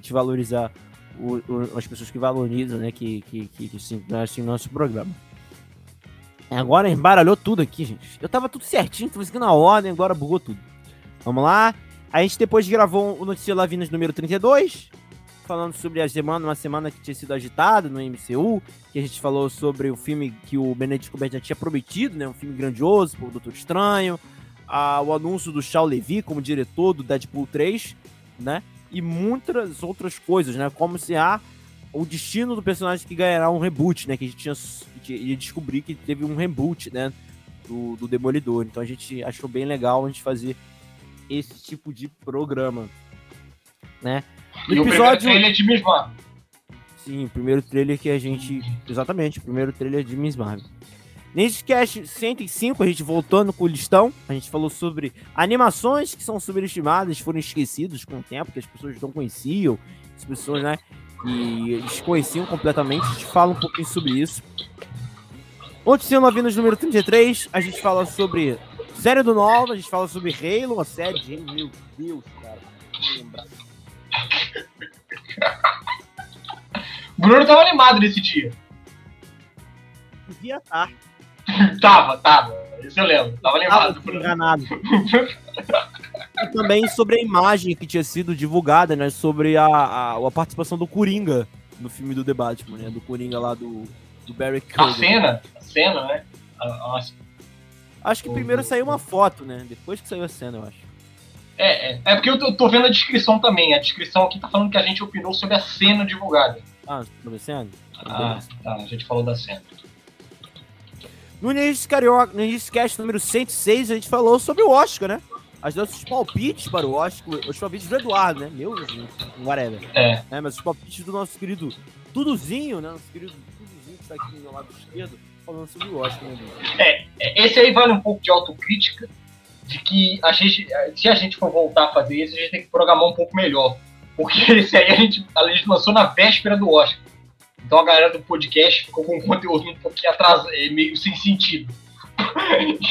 Speaker 1: te valorizar o, o, as pessoas que valorizam, né? Que, que, que, que sim, assim, nosso programa. Agora embaralhou tudo aqui, gente. Eu tava tudo certinho, tava seguindo a ordem, agora bugou tudo. Vamos lá. A gente depois gravou o Notícia Lavinas número 32 falando sobre a semana, uma semana que tinha sido agitada no MCU, que a gente falou sobre o filme que o Benedict Cumberbatch tinha prometido, né, um filme grandioso, o Doutor Estranho, a, o anúncio do Shao Levy como diretor do Deadpool 3, né, e muitas outras coisas, né, como se há o destino do personagem que ganhará um reboot, né, que a gente tinha ia descobrir que teve um reboot, né, do, do Demolidor. Então a gente achou bem legal a gente fazer esse tipo de programa, né?
Speaker 2: No e episódio... o primeiro trailer de Miss Marvel.
Speaker 1: Sim, o primeiro trailer que a gente. Exatamente, o primeiro trailer de Miss Marvel. Nesse cast 105, a gente voltando com o listão, a gente falou sobre animações que são subestimadas, foram esquecidas com o tempo, que as pessoas não conheciam, as pessoas, né, que desconheciam completamente. A gente fala um pouquinho sobre isso. Ontem, sendo Novinos número 33, a gente fala sobre série do Nova, a gente fala sobre Halo, a série de Halo, meu Deus, cara, lembrar.
Speaker 2: Bruno tava animado nesse dia.
Speaker 1: Devia estar.
Speaker 2: tava, tava. Isso eu lembro. Tava animado.
Speaker 1: Tava enganado. e também sobre a imagem que tinha sido divulgada, né? Sobre a, a, a participação do Coringa no filme do The Batman, né? Do Coringa lá do, do Barry Keoghan.
Speaker 2: A cena, a cena, né? Nossa.
Speaker 1: Acho que primeiro saiu uma foto, né? Depois que saiu a cena, eu acho.
Speaker 2: É, é, é porque eu tô, tô, vendo a descrição também. A descrição aqui tá falando que a gente opinou sobre a cena divulgada.
Speaker 1: Ah, sobre a cena?
Speaker 2: Ah, tá. A gente falou da cena.
Speaker 1: No Início Carioca, no Início Cast número 106, a gente falou sobre o Oscar, né? As nossos palpites para o Oscar, os palpites do Eduardo, né? Meu, whatever.
Speaker 2: É.
Speaker 1: é. Mas os palpites do nosso querido Duduzinho, né? Nosso querido Duduzinho que tá aqui no meu lado esquerdo, falando sobre o Oscar, né?
Speaker 2: É, é, esse aí vale um pouco de autocrítica de que a gente, se a gente for voltar a fazer isso, a gente tem que programar um pouco melhor. Porque esse aí a gente, a gente lançou na véspera do Oscar. Então a galera do podcast ficou com um conteúdo um pouquinho atrasado, é, meio sem sentido.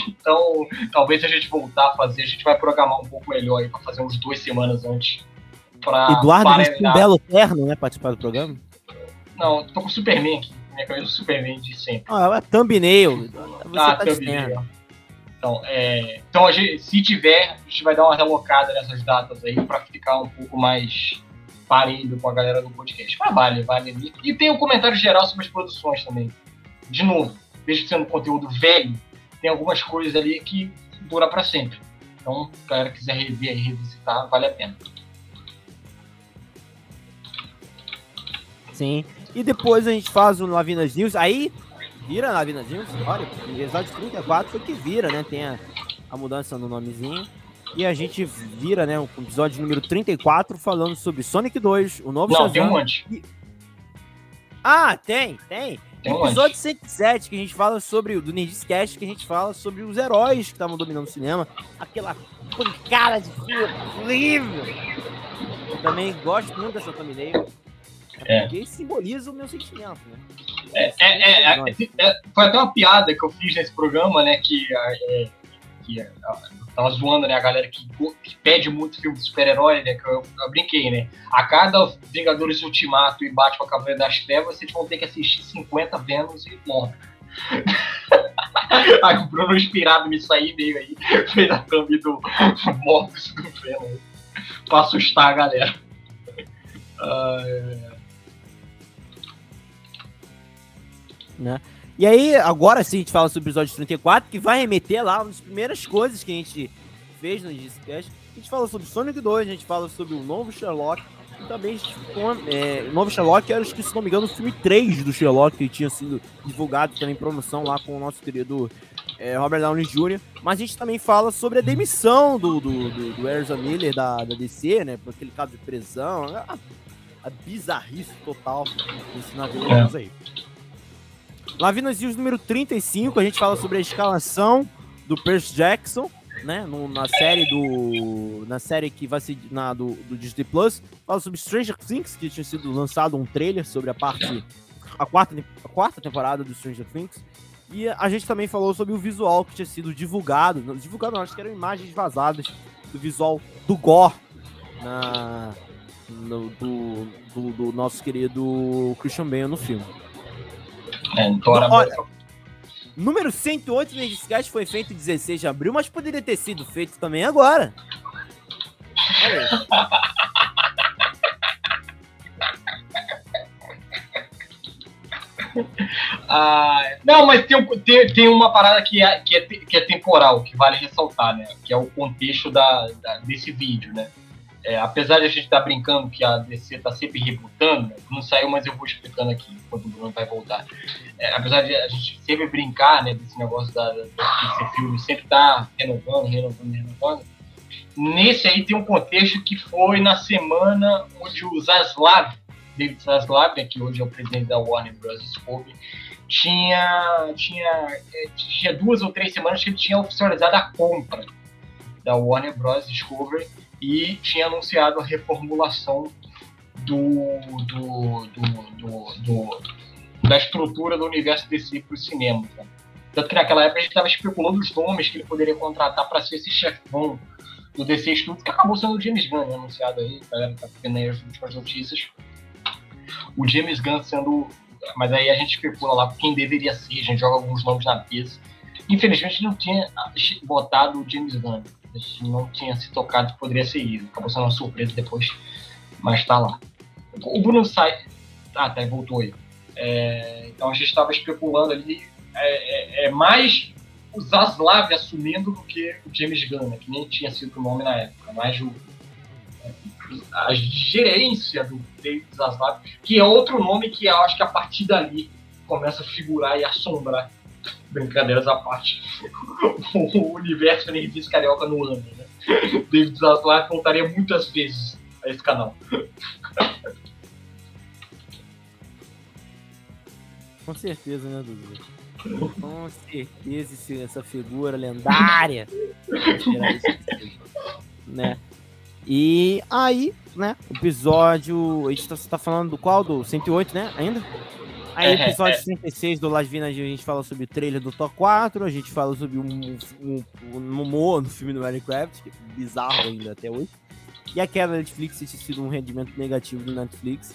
Speaker 2: Então, talvez se a gente voltar a fazer, a gente vai programar um pouco melhor aí pra fazer uns duas semanas antes. Pra
Speaker 1: Eduardo vestiu um belo terno, né? Participar do programa.
Speaker 2: Não, tô com o Superman aqui. Minha camisa do Superman de sempre.
Speaker 1: Ah, é thumbnail. Você
Speaker 2: Ah,
Speaker 1: tá terno.
Speaker 2: Então, é, então a gente- se tiver, a gente vai dar uma relocada nessas datas aí pra ficar um pouco mais parelho com a galera do podcast. Mas vale, vale ali. E tem um comentário geral sobre as produções também. De novo, mesmo sendo conteúdo velho, tem algumas coisas ali que dura pra sempre. Então, se a galera quiser rever e revisitar, vale a pena.
Speaker 1: Sim. E depois a gente faz o Lavinas News. Aí, vira Lavinas News. Olha, o episódio 34 foi que vira, né? Tem a, a mudança no nomezinho. E a gente vira, né? O episódio número 34 falando sobre Sonic 2, o novo
Speaker 2: Não,
Speaker 1: Shazam.
Speaker 2: tem um antes.
Speaker 1: Ah, tem, tem.
Speaker 2: Tem um
Speaker 1: episódio
Speaker 2: antes.
Speaker 1: 107, que a gente fala sobre, o do Nerdcast, que a gente fala sobre os heróis que estavam dominando o cinema. Aquela pancada de filme horrível. Eu também gosto muito dessa thumbnail.
Speaker 2: É.
Speaker 1: Porque simboliza o meu sentimento, né?
Speaker 2: É, é, é, é, é, foi até uma piada que eu fiz nesse programa, né? Que, é, que tava zoando, né? A galera que, que pede muito filme de super-herói, né? Que eu, eu brinquei, né? A cada Vingadores Ultimato e Batman Cavaleiro das Trevas, vocês vão ter que assistir 50 Vênus e morre. aí o Bruno, inspirado nisso aí, veio aí, fez a thumb do Mortos do Venom pra assustar a galera. Ah, é.
Speaker 1: E aí, agora sim, a gente fala sobre o episódio 34, que vai remeter lá uma das primeiras coisas que a gente fez no Discast. A gente fala sobre Sonic 2, a gente fala sobre o novo Sherlock. E também, é, o novo Sherlock era, acho que, se não me engano, o filme 3 do Sherlock, que tinha sido divulgado também em promoção lá com o nosso querido é, Robert Downey Jr. Mas a gente também fala sobre a demissão do, do, do, do Ezra Miller da, da DC, né? Por aquele caso de prisão. A, a bizarrice total desse navio
Speaker 2: É.
Speaker 1: aí. Lavinas News número 35, a gente fala sobre a escalação do Percy Jackson, né? no- na série do. Na série que vai ser na, do, do Disney Plus. Fala sobre Stranger Things, que tinha sido lançado um trailer sobre a parte. A quarta, a quarta temporada do Stranger Things. E a gente também falou sobre o visual que tinha sido divulgado. Divulgado não, acho que eram imagens vazadas do visual do Gore na, no- do, do, do nosso querido Christian Bale no filme.
Speaker 2: É, então era
Speaker 1: Olha, Número 108 do Nerdcast foi feito em 16 de abril, mas poderia ter sido feito também agora. Olha.
Speaker 2: Ah, não, mas tem, tem, tem uma parada que é, que, é, que é temporal, que vale ressaltar, né? Que é o contexto da, da- desse vídeo, né? É, apesar de a gente estar brincando que a DC tá sempre rebutando, não saiu, mas eu vou explicando aqui quando o Bruno vai voltar. É, apesar de a gente sempre brincar, né, desse negócio da, da- desse filme, sempre tá renovando, renovando, renovando. Nesse aí tem um contexto que foi na semana onde o Zaslav, David Zaslav, né, que hoje é o presidente da Warner Bros. Discovery, tinha, tinha, é, tinha duas ou três semanas que ele tinha oficializado a compra da Warner Bros. Discovery e tinha anunciado a reformulação do, do, do, do- da estrutura do universo DC para os cinemas. né? Tanto que naquela época a gente estava especulando os nomes que ele poderia contratar para ser esse chefão do DC Studios, que acabou sendo o James Gunn, né, anunciado aí, a galera tá vendo aí as últimas notícias. O James Gunn sendo. Mas aí a gente especula lá quem deveria ser, a gente joga alguns nomes na mesa. Infelizmente não tinha botado o James Gunn. A gente não tinha se tocado que poderia ser isso. Acabou sendo uma surpresa depois, mas tá lá. O Bruno sai. Ah, tá, voltou aí. É, então a gente estava especulando ali. É, é- é mais o Zaslav assumindo do que o James Gunn, né, que nem tinha sido o nome na época. Mais o, a gerência do David Zaslav, que é outro nome que eu acho que a partir dali começa a figurar e assombrar. Brincadeiras à parte. o universo Nerdice Carioca no ano, né? David Zaslav voltaria muitas vezes a esse canal.
Speaker 1: Com certeza, né, Dudu? Com certeza essa figura lendária. né? E aí, né, episódio. A gente tá, tá falando do qual? Do 108, né? Ainda? Aí, é, episódio é. 66 do Las Vinas, a gente fala sobre o trailer do Thor 4, a gente fala sobre um, um, um, um no filme do Minecraft, que é bizarro ainda até hoje. E a queda da Netflix ter sido um rendimento negativo do Netflix.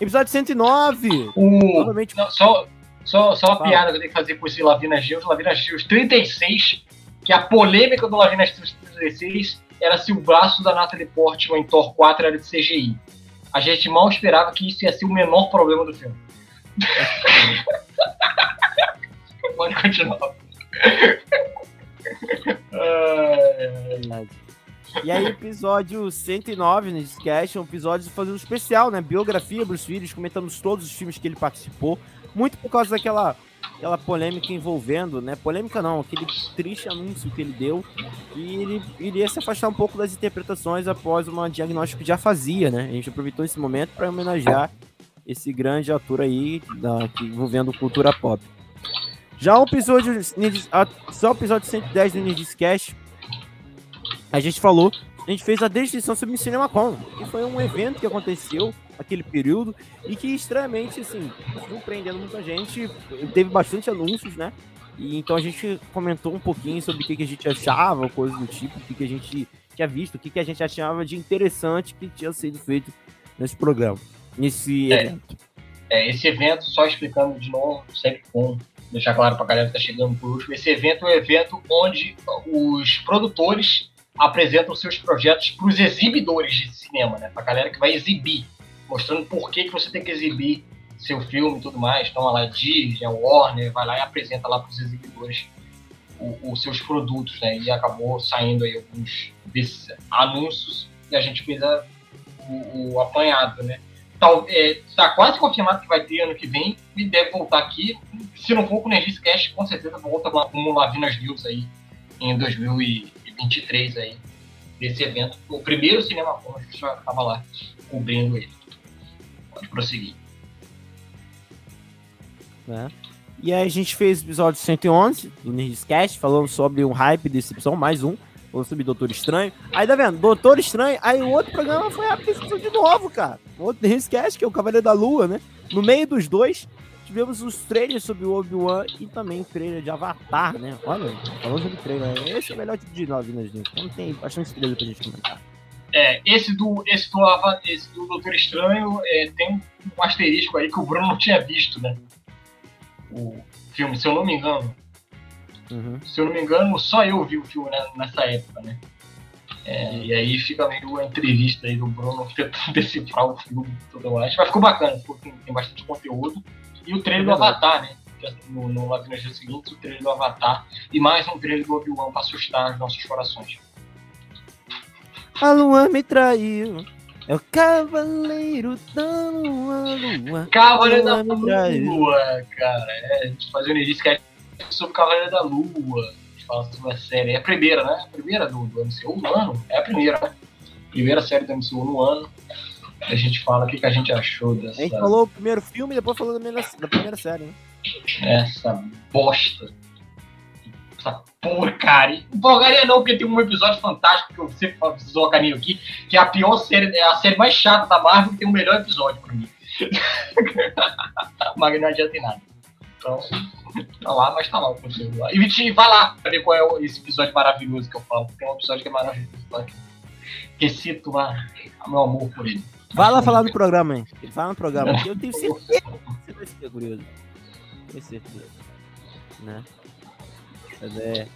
Speaker 1: Episódio 109!
Speaker 2: O... Novamente... Não, só, só, só uma Fala. piada que eu tenho que fazer com esse Lavina Gils. Lavina Gils 36, que a polêmica do Lavina Gils 36 era se o braço da Natalie Portman em Thor 4 era de CGI. A gente mal esperava que isso ia ser o menor problema do filme. Pode continuar.
Speaker 1: E aí, episódio 109 nesse cast, é um episódio fazendo um especial, né? Biografia Bruce Willis, comentamos todos os filmes que ele participou, muito por causa daquela aquela polêmica envolvendo, né? Polêmica não, aquele triste anúncio que ele deu que ele iria se afastar um pouco das interpretações após um diagnóstico que já fazia, né? A gente aproveitou esse momento para homenagear esse grande ator aí da, envolvendo cultura pop. Já o episódio, só o episódio 110 do Nerdiscast, a gente falou, a gente fez a descrição sobre o CinemaCon, que foi um evento que aconteceu naquele período e que estranhamente, assim, surpreendendo muita gente, teve bastante anúncios, né? E então a gente comentou um pouquinho sobre o que, a gente achava, coisas do tipo, o que, a gente tinha visto, o que a gente achava de interessante que tinha sido feito nesse programa nesse é, evento.
Speaker 2: É, esse evento, só explicando de novo, sempre com deixar claro para a galera que está chegando por último, esse evento é um evento onde os produtores apresentam seus projetos para os exibidores de cinema, né? Para a galera que vai exibir, mostrando por que, que você tem que exibir seu filme e tudo mais. Então, lá a Disney, a Warner, vai lá e apresenta lá para os exibidores os seus produtos, né? E acabou saindo aí alguns desses anúncios e a gente fez a, o, o apanhado, né? Está é, tá quase confirmado que vai ter ano que vem e deve voltar aqui. Se não for com o Energis Cash, com certeza volta com o Lavinas News aí em 2023 aí, desse evento. O primeiro Cinema a gente já estava lá cobrindo ele. Pode prosseguir.
Speaker 1: É. E aí a gente fez o episódio 111 do Nerdcast, falando sobre um hype desse episódio, mais um. Falando sobre Doutor Estranho. Aí tá vendo? Doutor Estranho. Aí o outro programa foi a de novo, cara. Outro Nerdcast, que é o Cavaleiro da Lua, né? No meio dos dois, tivemos os trailers sobre o Obi-Wan e também o trailer de Avatar, né? Olha, falando sobre trailer, esse é o melhor tipo de nove, né, gente? Então tem bastante trailer pra gente comentar.
Speaker 2: É, esse do, esse do, esse do Doutor Estranho é, tem um asterisco aí que o Bruno não tinha visto, né? O filme, se eu não me engano. Uhum. Se eu não me engano, só eu vi o filme nessa época, né? É, e aí fica meio a entrevista aí do Bruno tentando decifrar o filme e tudo mais. Mas ficou bacana, porque tem bastante conteúdo. E o trailer do Avatar, né? No, no Lavina Dias seguinte, o trailer do Avatar. E mais um trailer do Obi-Wan pra assustar os nossos corações.
Speaker 1: A lua me traiu. É o Cavaleiro da Lua, Lua.
Speaker 2: Cavaleiro da Lua, cara. É, a gente faz um início é sobre o Cavaleiro da Lua. A gente fala sobre a série. É a primeira, né? A primeira do, do MCU no ano. É a primeira, né? Primeira série do MCU no ano. A gente fala o que, que a gente achou dessa.
Speaker 1: A gente falou o primeiro filme e depois falou da primeira, da primeira série, né?
Speaker 2: Essa bosta essa porcaria. Porcaria não, porque tem um episódio fantástico que eu sempre preciso carinho aqui, que é a pior série, é a série mais chata da Marvel que tem o melhor episódio pra mim. Mas não adianta em nada. Então, tá lá, mas tá lá o conteúdo lá. E vai lá pra ver qual é esse episódio maravilhoso que eu falo. Tem um episódio que é maravilhoso. Tá Recito lá meu amor por ele.
Speaker 1: Vai lá falar no programa, hein? Ele fala no programa. eu tenho certeza que você vai ser curioso. Tenho certeza. Né? É.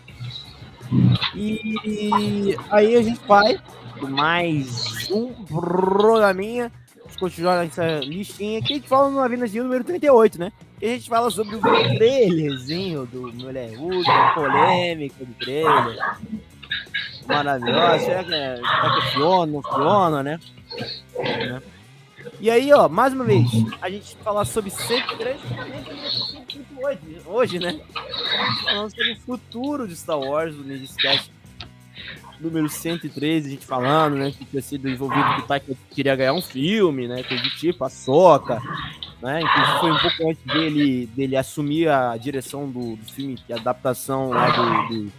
Speaker 1: E aí a gente vai mais um programinha. Vamos continuar nessa listinha que a gente fala no Avinas de número 38, né? E a gente fala sobre o trailerzinho do Mulher Hulk, polêmica do trailer. Maravilhosa. Será é, que é Fiona, Fiona, né? E aí, ó, mais uma vez, a gente fala sobre 103 hoje, hoje, né? Falando sobre o futuro de Star Wars, o Nerdcast número 113, a gente falando, né? Que tinha sido envolvido que o Taika queria ganhar um filme, né? Coisa do tipo, a Soca, né? Inclusive foi um pouco antes dele, dele assumir a direção do, do filme, que é a adaptação lá do, do,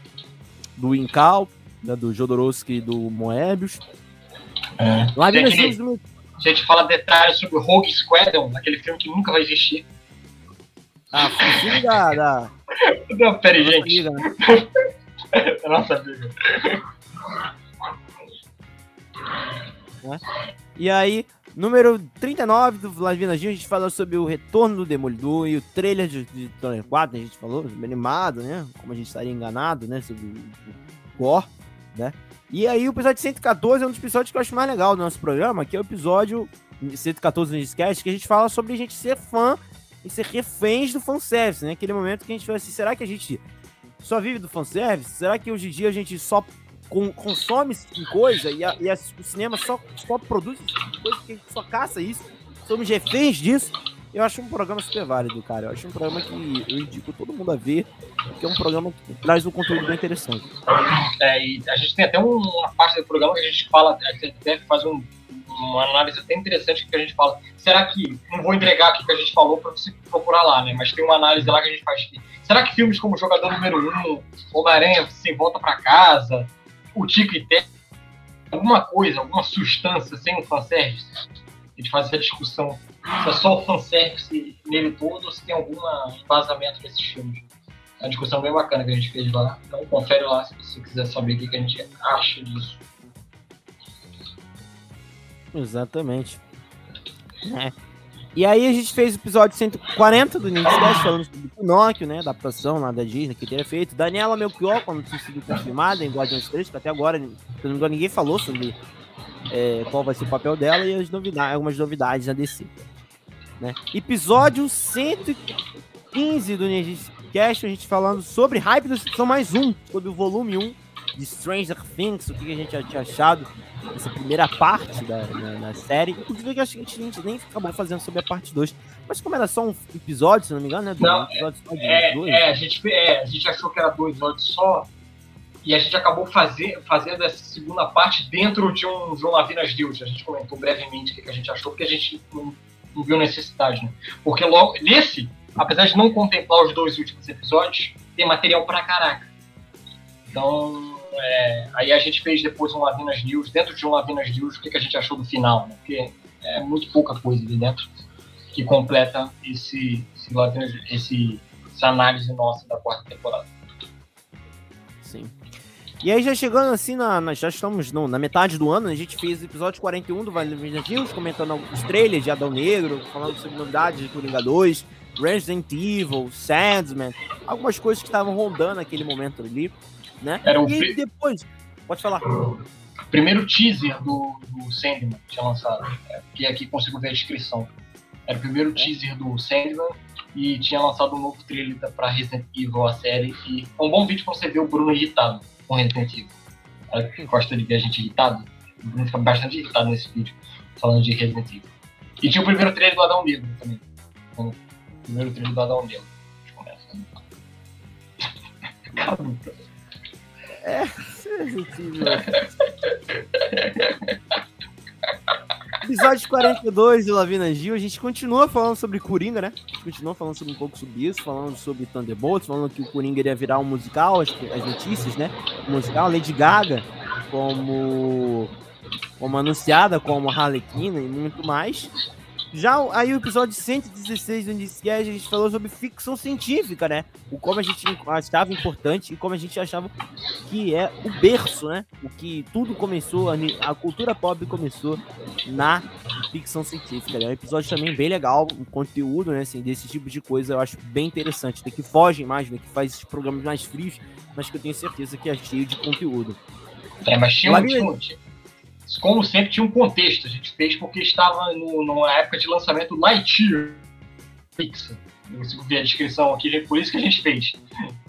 Speaker 1: do Incal, né, do Jodorowsky e do Moebius.
Speaker 2: É. Lá a gente fala detalhes sobre o Rogue Squadron, aquele filme que nunca vai existir.
Speaker 1: Ah, o filme da. da...
Speaker 2: Não, peraí, gente.
Speaker 1: Né?
Speaker 2: Nossa amiga.
Speaker 1: E aí, número 39 do Lavina Gil, a gente falou sobre o retorno do Demolidor e o trailer de, de Thor 4, a gente falou, animado, né? Como a gente estaria enganado, né? Sobre o, Gore, né? E aí, o episódio 114 é um dos episódios que eu acho mais legal do nosso programa, que é o episódio 114 do Nerdcast, que a gente fala sobre a gente ser fã e ser reféns do fanservice, né? Aquele momento que a gente fala assim, será que a gente só vive do fanservice? Será que hoje em dia a gente só consome tipo coisa e, a- e a- o cinema só, só produz esse tipo coisa que a gente só caça isso? Somos reféns disso? Eu acho um programa super válido, cara. Eu acho um programa que eu indico todo mundo a ver, porque é um programa que traz um conteúdo bem interessante.
Speaker 2: É, e a gente tem até um- uma parte do programa que a gente fala, a gente até faz um- uma análise até interessante que a gente fala. Será que. Não vou entregar aqui o que a gente falou para você procurar lá, né? Mas tem uma análise lá que a gente faz. Será que filmes como Jogador Número 1, Homem-Aranha Sem Volta para Casa, O Tico e Teco, alguma coisa, alguma substância sem o fanservice? A gente faz essa discussão. Se é só o fanservice nele todo ou se tem algum vazamento desses filmes. É uma discussão bem bacana que a gente fez lá. Então confere lá se você quiser saber o que que a gente acha disso.
Speaker 1: Exatamente. É. E aí a gente fez o episódio 140 do Nintendo falando sobre Pinóquio, né? Adaptação lá da Disney que teria feito. Daniela Melchior, quando tinha sido confirmada em Guardiões 3, que até agora, se não me ninguém falou sobre é, qual vai ser o papel dela e as novidades, algumas novidades na DC. Né? Episódio 115 do Nerdcast, a gente falando sobre Hype da Ficção mais um, sobre o volume 1 de Stranger Things, o que a gente já tinha achado essa primeira parte da, da, da série. Inclusive, eu acho que a gente nem acabou fazendo sobre a parte 2. Mas como era só um episódio, se não me engano, né?
Speaker 2: Não,
Speaker 1: um episódio só de
Speaker 2: É,
Speaker 1: dois.
Speaker 2: é, a gente, é, a gente achou que era dois episódios só. E a gente acabou fazer, fazendo essa segunda parte dentro de um João Lavinas News. A gente comentou brevemente o que que a gente achou, porque a gente não, não viu necessidade, né? Porque logo, nesse, apesar de não contemplar os dois últimos episódios, tem material pra caraca. Então, é, aí a gente fez depois um Lavinas News, dentro de um Lavinas News, o que, que a gente achou do final, né? Porque é muito pouca coisa ali dentro que completa esse, esse, Lavinas- esse- essa análise nossa da quarta temporada.
Speaker 1: Sim. E aí, já chegando assim, na, na- já estamos no- na metade do ano, né, a gente fez o episódio 41 do Vale dos comentando alguns trailers de Adão Negro, falando sobre novidades de Coringa 2, Resident Evil, Sandman, algumas coisas que estavam rondando naquele momento ali, né?
Speaker 2: Era o
Speaker 1: e depois, pode falar.
Speaker 2: primeiro teaser do, do Sandman que tinha lançado. É, que aqui consigo ver a descrição. Era o primeiro teaser do Sandman e tinha lançado um novo trailer pra Resident Evil, a série. E é um bom vídeo pra você ver o Bruno irritado com Resident Evil. Ela que gosta de ver a gente irritado. O Bruno fica bastante irritado nesse vídeo, falando de Resident Evil. E tinha o primeiro trailer do Adão Negro também. Então, o primeiro trailer do Adão Negro. A gente começa. Calma.
Speaker 1: Episódio 42 de Lavina Gil, a gente continua falando sobre Coringa, né? A gente continua falando sobre um pouco sobre isso, falando sobre Thunderbolts, falando que o Coringa iria virar um musical, as, as notícias, né? Um musical, Lady Gaga como, como anunciada, como Harlequina e muito mais. Já o- aí o episódio 116 do Indicast, a gente falou sobre ficção científica, né? O como a gente achava importante e como a gente achava que é o berço, né? O que tudo começou, a, cultura pop começou na ficção científica. né? É um episódio também bem legal, um conteúdo, né, assim, desse tipo de coisa eu acho bem interessante, né, que foge mais, né, que faz esses programas mais frios, mas que eu tenho certeza que é cheio de conteúdo.
Speaker 2: É, mas tinha, um- tinha- como sempre, tinha um contexto. A gente fez porque estava no, numa época de lançamento Lightyear Pixar. Eu consigo ver a descrição aqui, gente, por isso que a gente fez.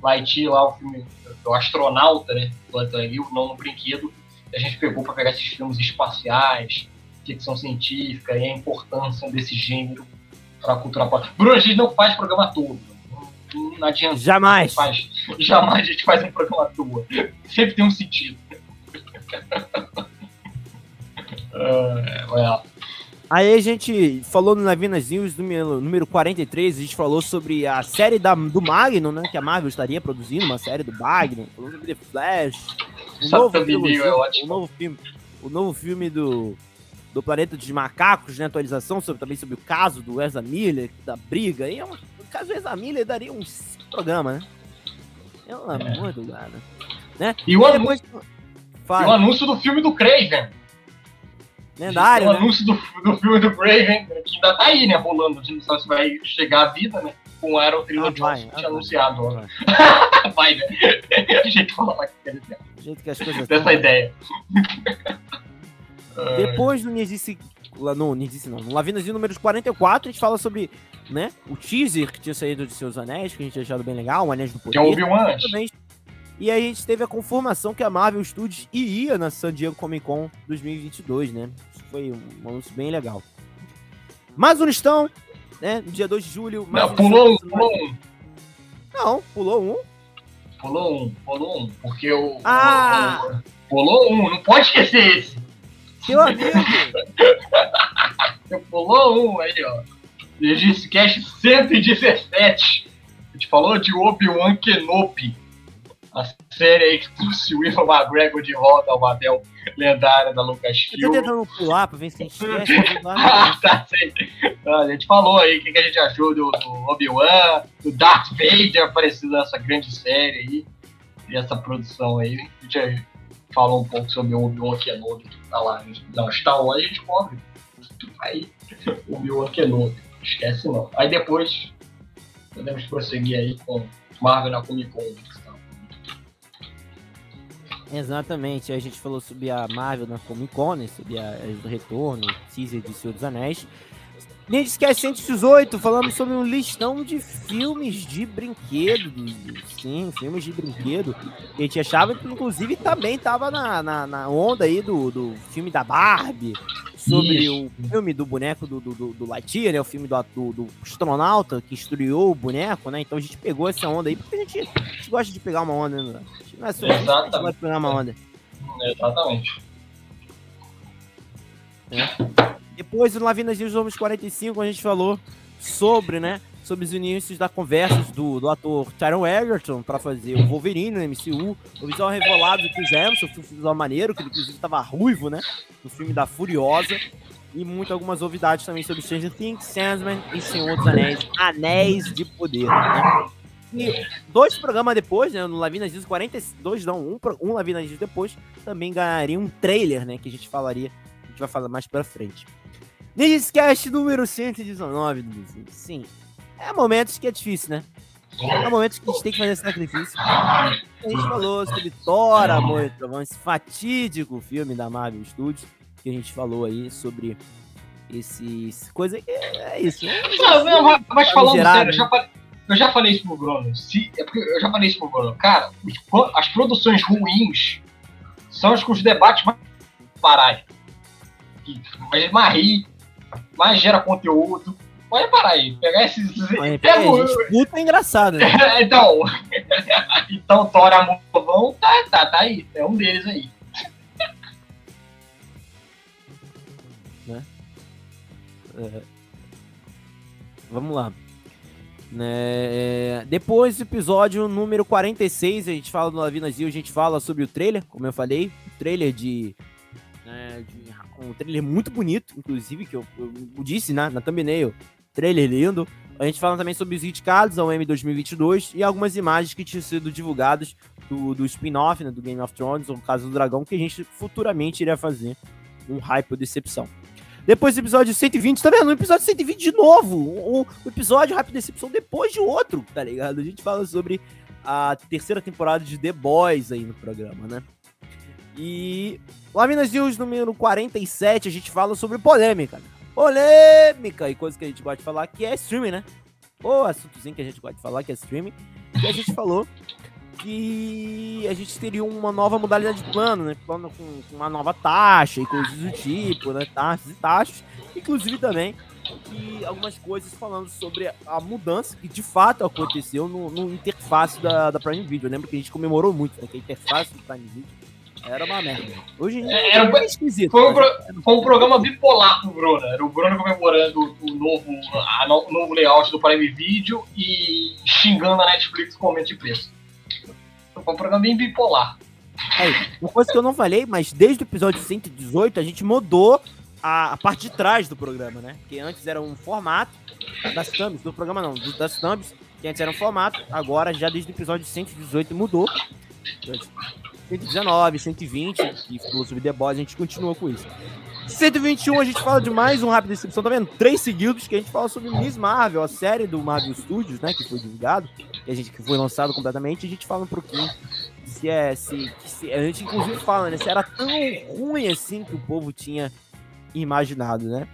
Speaker 2: Lightyear lá, o filme do astronauta, né? Do Lightyear, não no brinquedo. A gente pegou para pegar esses filmes espaciais, ficção científica e a importância desse gênero para a cultura pop. Bruno, a gente não faz programa todo. Não, não adianta.
Speaker 1: Jamais!
Speaker 2: Faz. Jamais a gente faz um programa tua. Sempre tem um sentido. Lá.
Speaker 1: Aí a gente falou no Navinas News número, número 43, a gente falou sobre a série da, do Magnum, né, que a Marvel estaria produzindo, uma série do Magnum, falou sobre The Flash, o
Speaker 2: Só
Speaker 1: novo, trilogia,
Speaker 2: é
Speaker 1: o novo filme, o novo filme do, do Planeta dos Macacos, né, atualização sobre, também sobre o caso do Ezra Miller, da briga, e é uma, caso o Ezra Miller daria um programa, né? Pelo amor do gado. Né?
Speaker 2: E o, depois... e o anúncio do filme do Craven.
Speaker 1: Lendário.
Speaker 2: O
Speaker 1: né?
Speaker 2: anúncio do, do filme do Craven, que ainda tá aí, né? Rolando. A gente não sabe se vai chegar à vida, né? Com o Aaron Taylor ah, Johnson ah, anunciado. Vai, vai né? A gente fala lá que quer dizer.
Speaker 1: O jeito que as coisas.
Speaker 2: Dessa ideia.
Speaker 1: Depois do Nerdice. No Nerdice não. No Lavinas de números 44, a gente fala sobre né, o teaser que tinha saído de Seus Anéis, que a gente tinha achado bem legal, o Anéis do Poder.
Speaker 2: Que ouvi um antes.
Speaker 1: E aí a gente teve a conformação que a Marvel Studios iria na San Diego Comic Con 2022, né? Isso foi um anúncio bem legal. Mais um listão, né? No dia 2 de julho.
Speaker 2: Não, um pulou um, pulou um.
Speaker 1: Não, pulou um.
Speaker 2: Pulou um, pulou um. Porque o.
Speaker 1: Ah!
Speaker 2: O, o, pulou um, não pode esquecer esse.
Speaker 1: Seu amigo!
Speaker 2: pulou um aí, ó. Regis Cash 117. A gente falou de Obi-Wan Kenobi a série aí que trouxe o Ivan McGregor de volta ao Babel lendária da Lucasfilm.
Speaker 1: Eu tô tentando pular pra ver se a gente esquece.
Speaker 2: ah, tá, A gente falou aí o que, que, a gente achou do, do Obi-Wan, do Darth Vader aparecendo nessa grande série aí, e essa produção aí. A gente falou um pouco sobre o Obi-Wan Kenobi que tá lá. Não, Star Wars a gente cobre. Aí, Obi-Wan Kenobi. Esquece não. Aí depois podemos prosseguir aí com Marvel na Comic Con.
Speaker 1: Exatamente, a gente falou sobre a Marvel na Comic Con, né, sobre a, o retorno, teaser de Senhor dos Anéis. Esquece 118, falando sobre um listão de filmes de brinquedo. Sim, filmes de brinquedo. Que a gente achava que, inclusive, também tava na, na, na onda aí do, do filme da Barbie. Sobre Isso. o filme do boneco do, do, do Lightyear, né? O filme do, do, do, astronauta que estreou o boneco, né? Então a gente pegou essa onda aí, porque a gente, a gente gosta de pegar uma onda, né?
Speaker 2: Não é só Exatamente. a gente gosta de
Speaker 1: pegar uma onda.
Speaker 2: Exatamente.
Speaker 1: É. Depois, no Lavinas dos Homens 45, a gente falou sobre, né? Sobre os inícios da conversa do, do ator Tyron Egerton para fazer o Wolverine no MCU. O visual revelado do Chris Hemsworth, o visual maneiro, que ele inclusive estava ruivo, né? No filme da Furiosa. E muitas algumas novidades também sobre Stranger Things, Sandman e Senhor dos Anéis, Anéis de Poder, né? E dois programas depois, né, no Lavinas Dias 42, não, um, um Lavinas Dias depois, também ganharia um trailer, né, que a gente falaria, a gente vai falar mais pra frente. Nerdcast número 119 do Luizinho. Sim. É momentos que é difícil, né? É momentos que a gente tem que fazer sacrifício. A gente falou sobre Thor, Amor e Trovão, esse fatídico filme da Marvel Studios, que a gente falou aí sobre esses coisa é isso. Né?
Speaker 2: Não, não, mas falando sério, eu já, falei, eu já falei isso pro Bruno. Se, é porque eu já falei isso pro Bruno. Cara, as produções ruins são as que os debates mais parar. Mas mais rir, mais gera conteúdo. Pode parar aí, pegar esses.
Speaker 1: Mas, é, é, é engraçado, né?
Speaker 2: então, então Tora Movão tá, tá, tá aí, é um deles aí.
Speaker 1: né? É. Vamos lá. Né? Depois do episódio número 46, a gente fala do Lavina Zio, a gente fala sobre o trailer, como eu falei, o trailer de, né, de um trailer muito bonito, inclusive, que eu, eu disse né, na thumbnail. Trailer lindo. A gente fala também sobre os indicados ao M 2022 e algumas imagens que tinham sido divulgadas do, do spin-off, né, do Game of Thrones, ou Caso do Dragão, que a gente futuramente iria fazer um hype ou decepção. Depois do episódio 120, tá vendo? O episódio 120 de novo. O, o episódio Hype Decepção depois de outro, tá ligado? A gente fala sobre a terceira temporada de The Boys aí no programa, né? E Laminas News número 47, a gente fala sobre polêmica. Polêmica e coisa que a gente gosta de falar que é streaming, né? Ou assuntozinho que a gente gosta de falar que é streaming. E a gente falou que a gente teria uma nova modalidade de plano, né? Plano com, com uma nova taxa e coisas do tipo, né? Taxas e taxas. Inclusive também e algumas coisas falando sobre a mudança que de fato aconteceu no, no interface da, da Prime Video. Lembra que a gente comemorou muito, né? Que a interface do Prime Video era uma merda. Hoje em dia é, era bem esquisito.
Speaker 2: Foi um, pro, foi um programa bipolar pro Bruno. Era o Bruno comemorando o novo, a no, novo layout do Prime Video e xingando a Netflix com aumento de preço. Foi um programa bem bipolar.
Speaker 1: É, uma coisa que eu não falei, mas desde o episódio 118 a gente mudou a, a parte de trás do programa, né? Que antes era um formato das thumbs, do programa não, do, das thumbs, que antes era um formato, agora já desde o episódio 118 mudou. 119, 120, que falou sobre The Boys, a gente continua com isso. 121 a gente fala de mais um Rápido Decepção, tá vendo? Três seguidos que a gente fala sobre Miss Marvel, a série do Marvel Studios, né? Que foi divulgado, que a gente que foi lançado completamente, a gente fala um pouquinho se é. Se, se, a gente inclusive fala, né? Se era tão ruim assim que o povo tinha imaginado, né?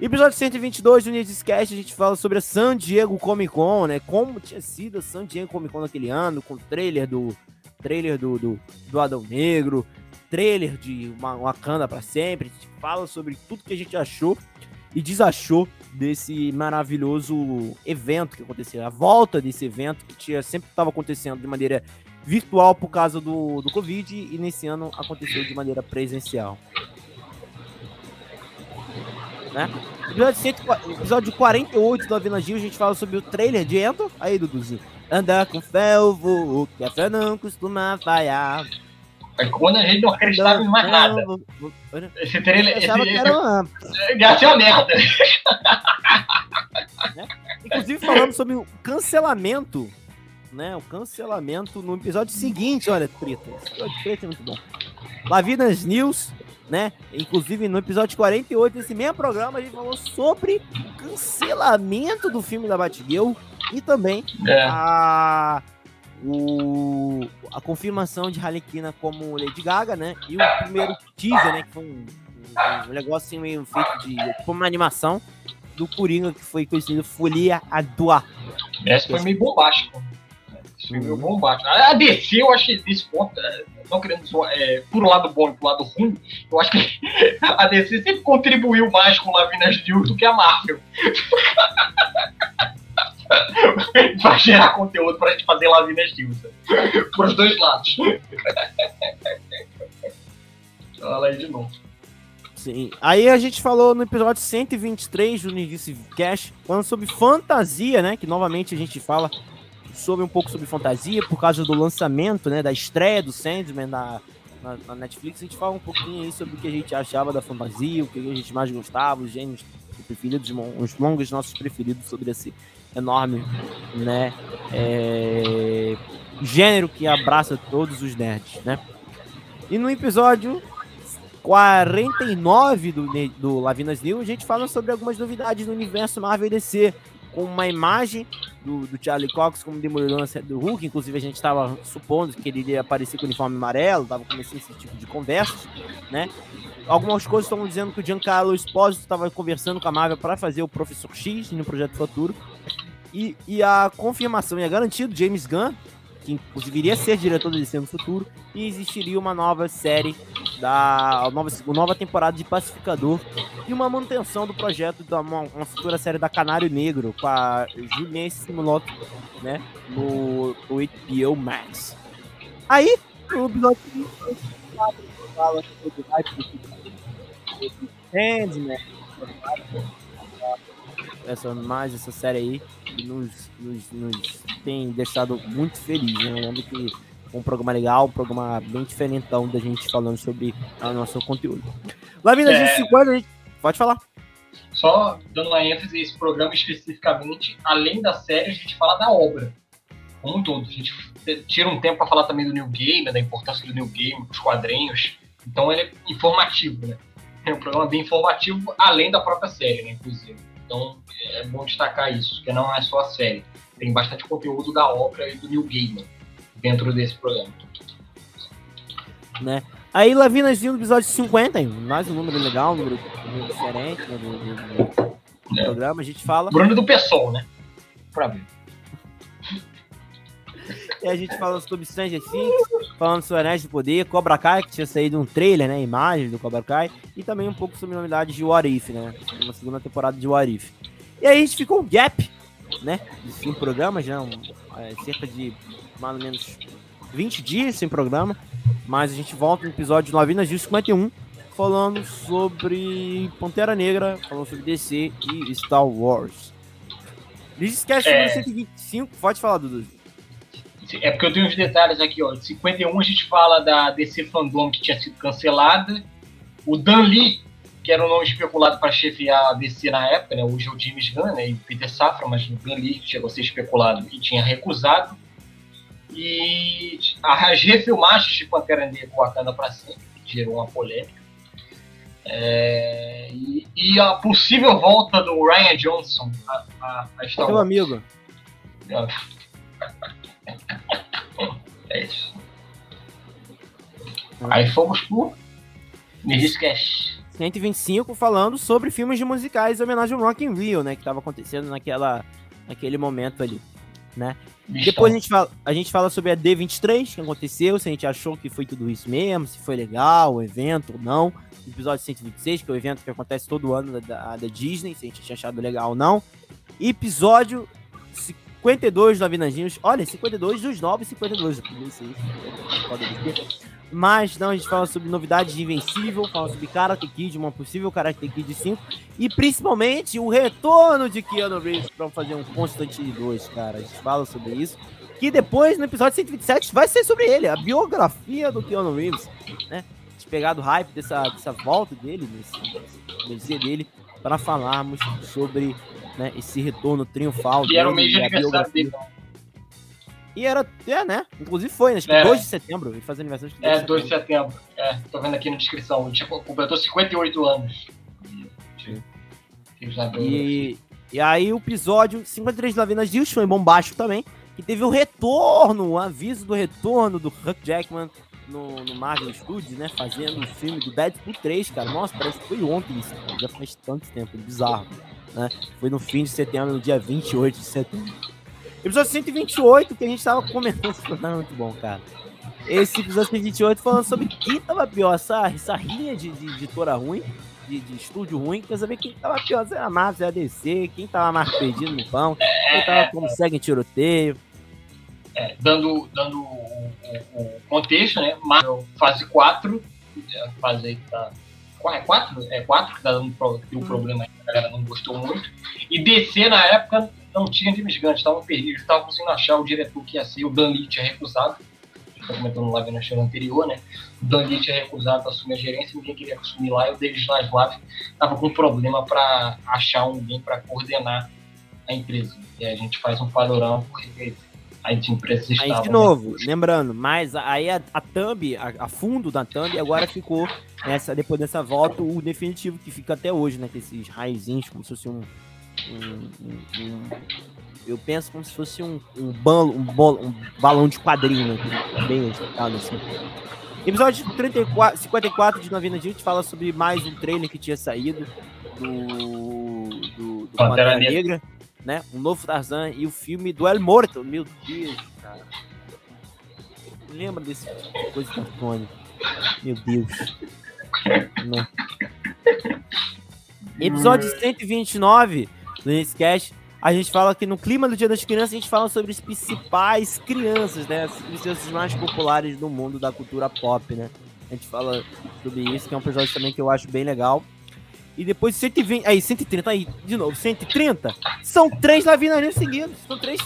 Speaker 1: Episódio 122 do Nerdcast, a gente fala sobre a San Diego Comic Con, né? Como tinha sido a San Diego Comic Con naquele ano, com o trailer do trailer do, do, do Adão Negro, trailer de uma Wakanda para sempre. Fala sobre tudo que a gente achou e desachou desse maravilhoso evento que aconteceu, a volta desse evento que tinha, sempre estava acontecendo de maneira virtual por causa do, do Covid e nesse ano aconteceu de maneira presencial. Né? Episódio, episódio 48 do Avina Gil, a gente fala sobre o trailer de Ento. Aí, Duduzinho. Andar com felvo, que a fé não costuma falhar.
Speaker 2: É quando a gente não acreditava em mais nada. Esse trailer. Esse, esse, era uma... merda.
Speaker 1: Né? Inclusive falando sobre o cancelamento, né? O cancelamento no episódio seguinte, olha, treta. Esse episódio é muito bom. Lavinas News, né? Inclusive no episódio 48 desse mesmo programa a gente falou sobre o cancelamento do filme da Batgirl e também é. a o, a confirmação de Harlequina como Lady Gaga, né? E o primeiro teaser, né? Que foi um, um, um negócio assim, meio feito de como uma animação do Coringa que foi conhecido Folia a Dois.
Speaker 2: Essa foi meio bombástico. Foi meio bombástico. A DC, eu acho que desse ponto, é, não querendo é, por um lado bom e por um lado ruim, eu acho que a DC sempre contribuiu mais com Lavinas News do que a Marvel. pra gerar conteúdo pra gente fazer Lavinas News. Por os dois lados. Fala aí de novo.
Speaker 1: Sim. Aí a gente falou no episódio 123 do Nerdice Cash, falando sobre fantasia, né? Que novamente a gente fala sobre um pouco sobre fantasia por causa do lançamento, né? Da estreia do Sandman na, na, na Netflix. A gente fala um pouquinho aí sobre o que a gente achava da fantasia, o que a gente mais gostava, os gênios preferidos, os longos nossos preferidos sobre esse enorme, né? É... Gênero que abraça todos os nerds, né? E no episódio 49 do, do Lavinas News, a gente fala sobre algumas novidades no universo Marvel DC, com uma imagem do, do Charlie Cox como Demolidor do Hulk, inclusive a gente estava supondo que ele iria aparecer com o uniforme amarelo, estava começando esse tipo de conversa, né? Algumas coisas estão dizendo que o Giancarlo Esposito estava conversando com a Marvel para fazer o Professor X no Projeto Futuro. E, e a confirmação e a garantia do James Gunn que inclusive iria ser diretor DC no futuro, e existiria uma nova série da nova, nova temporada de Pacificador e uma manutenção do projeto da uma, uma futura série da Canário Negro com a Juliette Simonoto, né, no, no HBO Max. Aí, o episódio o essa mais essa série aí nos, nos, nos tem deixado muito feliz. Né? Eu lembro que um programa legal, um programa bem diferentão da gente falando sobre o nosso conteúdo. Lavina, é... 50, a gente... pode falar.
Speaker 2: Só dando uma ênfase esse programa especificamente, além da série, a gente fala da obra. Como um todo. A gente tira um tempo para falar também do New Game, da importância do New Game, dos quadrinhos. Então ele é informativo, né? É um programa bem informativo, além da própria série, né, inclusive. Então é bom destacar isso, que não é só a série. Tem bastante conteúdo da obra e do New Gaiman dentro desse programa.
Speaker 1: Né? Aí Lavinas vindo no episódio 50, mais um número legal, um número, um número diferente né, do, do, do é. programa. A gente fala.
Speaker 2: Bruno do Pessoal, né? Pra ver.
Speaker 1: E a gente fala sobre Stranger Things, falando sobre Anéis do Poder, Cobra Kai, que tinha saído um trailer, né? Imagem do Cobra Kai, e também um pouco sobre novidades de What If, né? Uma segunda temporada de What If. E aí a gente ficou um gap, né? De cinco programas, já um, é, cerca de mais ou menos 20 dias sem programa. Mas a gente volta no episódio 9 de 51, falando sobre Pantera Negra, falando sobre DC e Star Wars. Esquece é... 125, pode falar, Dudu.
Speaker 2: É porque eu tenho uns detalhes aqui, ó. Em 51 a gente fala da DC Fandom que tinha sido cancelada. O Dan Lee, que era o nome especulado para chefiar a DC na época, né? Hoje é o James Gunn né? e Peter Safra, mas o Gunn Lee chegou a ser especulado e tinha recusado. E as refilmagens de Pantera Negra Wakanda para sempre, que gerou uma polêmica. É, e, e, a possível volta do Ryan Johnson a, a, a
Speaker 1: Star Meu amigo.
Speaker 2: É isso. Aí fomos pro Cash.
Speaker 1: 125 falando sobre filmes de musicais em homenagem ao Rock in Rio, né? Que tava acontecendo naquela, naquele momento ali, né? Depois a gente, fala, a gente fala sobre a D23, que aconteceu, se a gente achou que foi tudo isso mesmo, se foi legal o evento ou não. Episódio 126, que é o evento que acontece todo ano da, da Disney, se a gente tinha achado legal ou não. Episódio 52 do Avinadinhos. Olha, 52 dos novos 52. Mas não, a gente fala sobre novidades de Invencível, fala sobre Karate Kid, uma possível Karate Kid 5. E principalmente o retorno de Keanu Reeves para fazer um Constantine 2, cara. A gente fala sobre isso. Que depois, no episódio 127, vai ser sobre ele, a biografia do Keanu Reeves, né? Pegar do hype dessa, dessa volta dele, nesse, nesse dele, para falarmos sobre né, esse retorno triunfal.
Speaker 2: E era o mês de aniversário dele.
Speaker 1: E era, é, né? Inclusive foi, né? Acho que é. 2 de setembro. Ele faz aniversário
Speaker 2: de 2 É, 2 de setembro. É, tô vendo aqui na descrição. Ele tipo, completou 58 anos.
Speaker 1: E, e aí o episódio 53 de Lavinas Dias foi bombástico também. Que teve o retorno, o aviso do retorno do Huck Jackman no, no Marvel Studios, né? Fazendo o filme do Deadpool 3, cara. Nossa, parece que foi ontem isso. Cara. Já faz tanto tempo, bizarro né? Foi no fim de setembro, no dia 28 de setembro. Episódio 128, que a gente tava comentando, esse muito bom, cara. Esse episódio 128 falando sobre quem tava pior, essa, essa rinha de, de editora ruim, de, de estúdio ruim, quer saber quem tava pior, se era a Marvel, se a DC, quem tava mais perdido no pão, quem tava como segue em tiroteio.
Speaker 2: É, dando dando o, o, o, contexto, né? Marvel fase 4, fase aí que tá é quatro? É quatro que tá dando pro, um problema aí, a galera não gostou muito. E DC na época não tinha James Gunn, estavam perdidos, estavam conseguindo achar o diretor que ia ser, o Dan Lee tinha recusado. Tá comentando no live na show anterior, né? O Dan Lee tinha recusado assumir a gerência, ninguém queria assumir lá, e o David Zaslav estava com problema para achar alguém para coordenar a empresa. E a gente faz um padrão, porque as empresas estavam...
Speaker 1: Aí, de novo, né? lembrando, mas aí a, a thumb, a, a, fundo da thumb, agora ficou, nessa, depois dessa volta, o definitivo, que fica até hoje, né? Com esses raizinhos, como se fosse um, um, um, um eu penso como se fosse um, um, um, bolo, um balão de quadrinho, né? Bem agitado, assim. Episódio 34, 54 de Novena Gente fala sobre mais um trailer que tinha saído do, do, do Pantera Negra. Né? Um novo Tarzan e o filme do El Morto. Meu Deus, cara. Lembra desse coisa do Tony? Meu Deus. Não. Episódio 129 do Nerdcast. A gente fala que no clima do Dia das Crianças, a gente fala sobre as principais crianças, né? As crianças mais populares do mundo da cultura pop, né? A gente fala sobre isso, que é um episódio também que eu acho bem legal. E depois 120. Aí, 130, aí, de novo, 130. São três Lavinarinos seguidos. São três.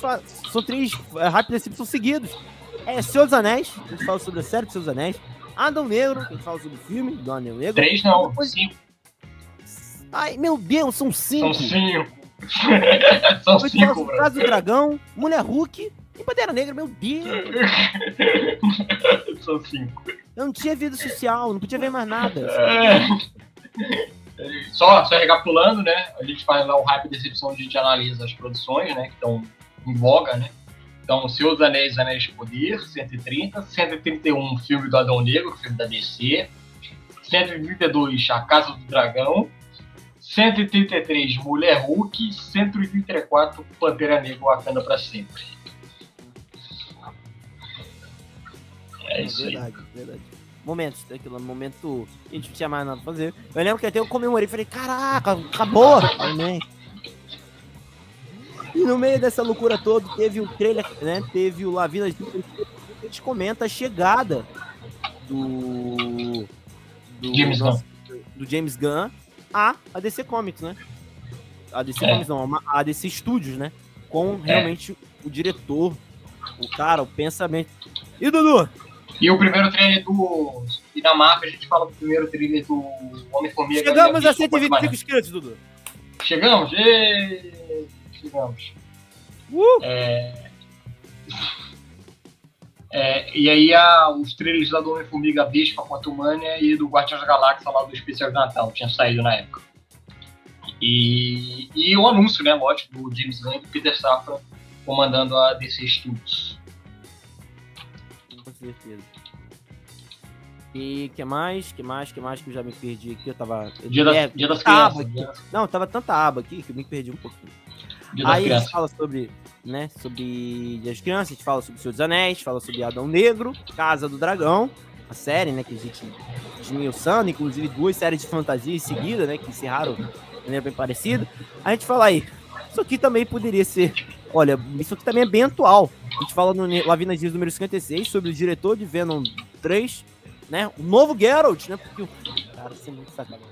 Speaker 1: São três é, rápidas são seguidos. É Senhor dos Anéis, a gente fala sobre a série dos Seus Anéis. Adão Negro, a gente fala sobre o filme do Adão Negro.
Speaker 2: Três não, depois... cinco.
Speaker 1: Ai, meu Deus, são cinco.
Speaker 2: São cinco. são depois cinco,
Speaker 1: bro. Casa do Dragão, Mulher Hulk e Bandeira Negra, meu Deus.
Speaker 2: são cinco.
Speaker 1: Eu não tinha vida social, não podia ver mais nada. É.
Speaker 2: Só, só recapitulando, né? A gente faz lá o hype decepção, a gente analisa as produções, né? Que estão em voga, né? Então, Senhor dos Anéis, Anéis de Poder, 130. 131, filme do Adão Negro, filme da DC. 132, A Casa do Dragão. 133, Mulher Hulk. 134, Pantera Negra, Wakanda pra sempre.
Speaker 1: É isso verdade, aí. Verdade momentos, aquilo, momento a gente não tinha mais nada pra fazer. Eu lembro que até eu comemorei, falei, caraca, acabou! Amém. E no meio dessa loucura toda, teve o trailer, né? Teve o Lavina, a gente comenta a chegada do.
Speaker 2: do James Gunn.
Speaker 1: Do James Gunn a, a DC Comics, né? A DC é. Comics não, a DC Studios, né? Com é. realmente é. o diretor, o cara, o pensamento. E Dudu?
Speaker 2: E o primeiro trailer do, E na Marvel a gente fala do primeiro trailer do Homem-Formiga.
Speaker 1: Chegamos a 125 inscritos, Dudu.
Speaker 2: Chegamos? E... Chegamos.
Speaker 1: Uh!
Speaker 2: É... É, e aí a, os trailers lá do Homem-Formiga Vespa, Quantumania e do Guardiões da Galáxia lá do especial de Natal, tinha saído na época. E, e o anúncio, né, lógico, do James Gunn e do Peter Safran comandando a DC Studios.
Speaker 1: Com certeza. E que mais? Que mais? Que mais que eu já me perdi aqui? Eu tava.
Speaker 2: Dia, das,
Speaker 1: é,
Speaker 2: dia das Crianças. Dia,
Speaker 1: Não, tava tanta aba aqui que eu me perdi um pouquinho.
Speaker 2: dia
Speaker 1: Aí a gente fala sobre, né, sobre Dia das Crianças, a gente fala sobre Senhor dos Anéis, fala sobre Adão Negro, Casa do Dragão, a série, né, que a gente esmiuçando, inclusive duas séries de fantasia em seguida, né, que encerraram de maneira bem parecida. A gente fala aí, isso aqui também poderia ser, olha, isso aqui também é bem atual. A gente fala no Lavinas Dias número 56 sobre o diretor de Venom 3, né, o novo Geralt, né, porque o cara, isso é muito sacanagem.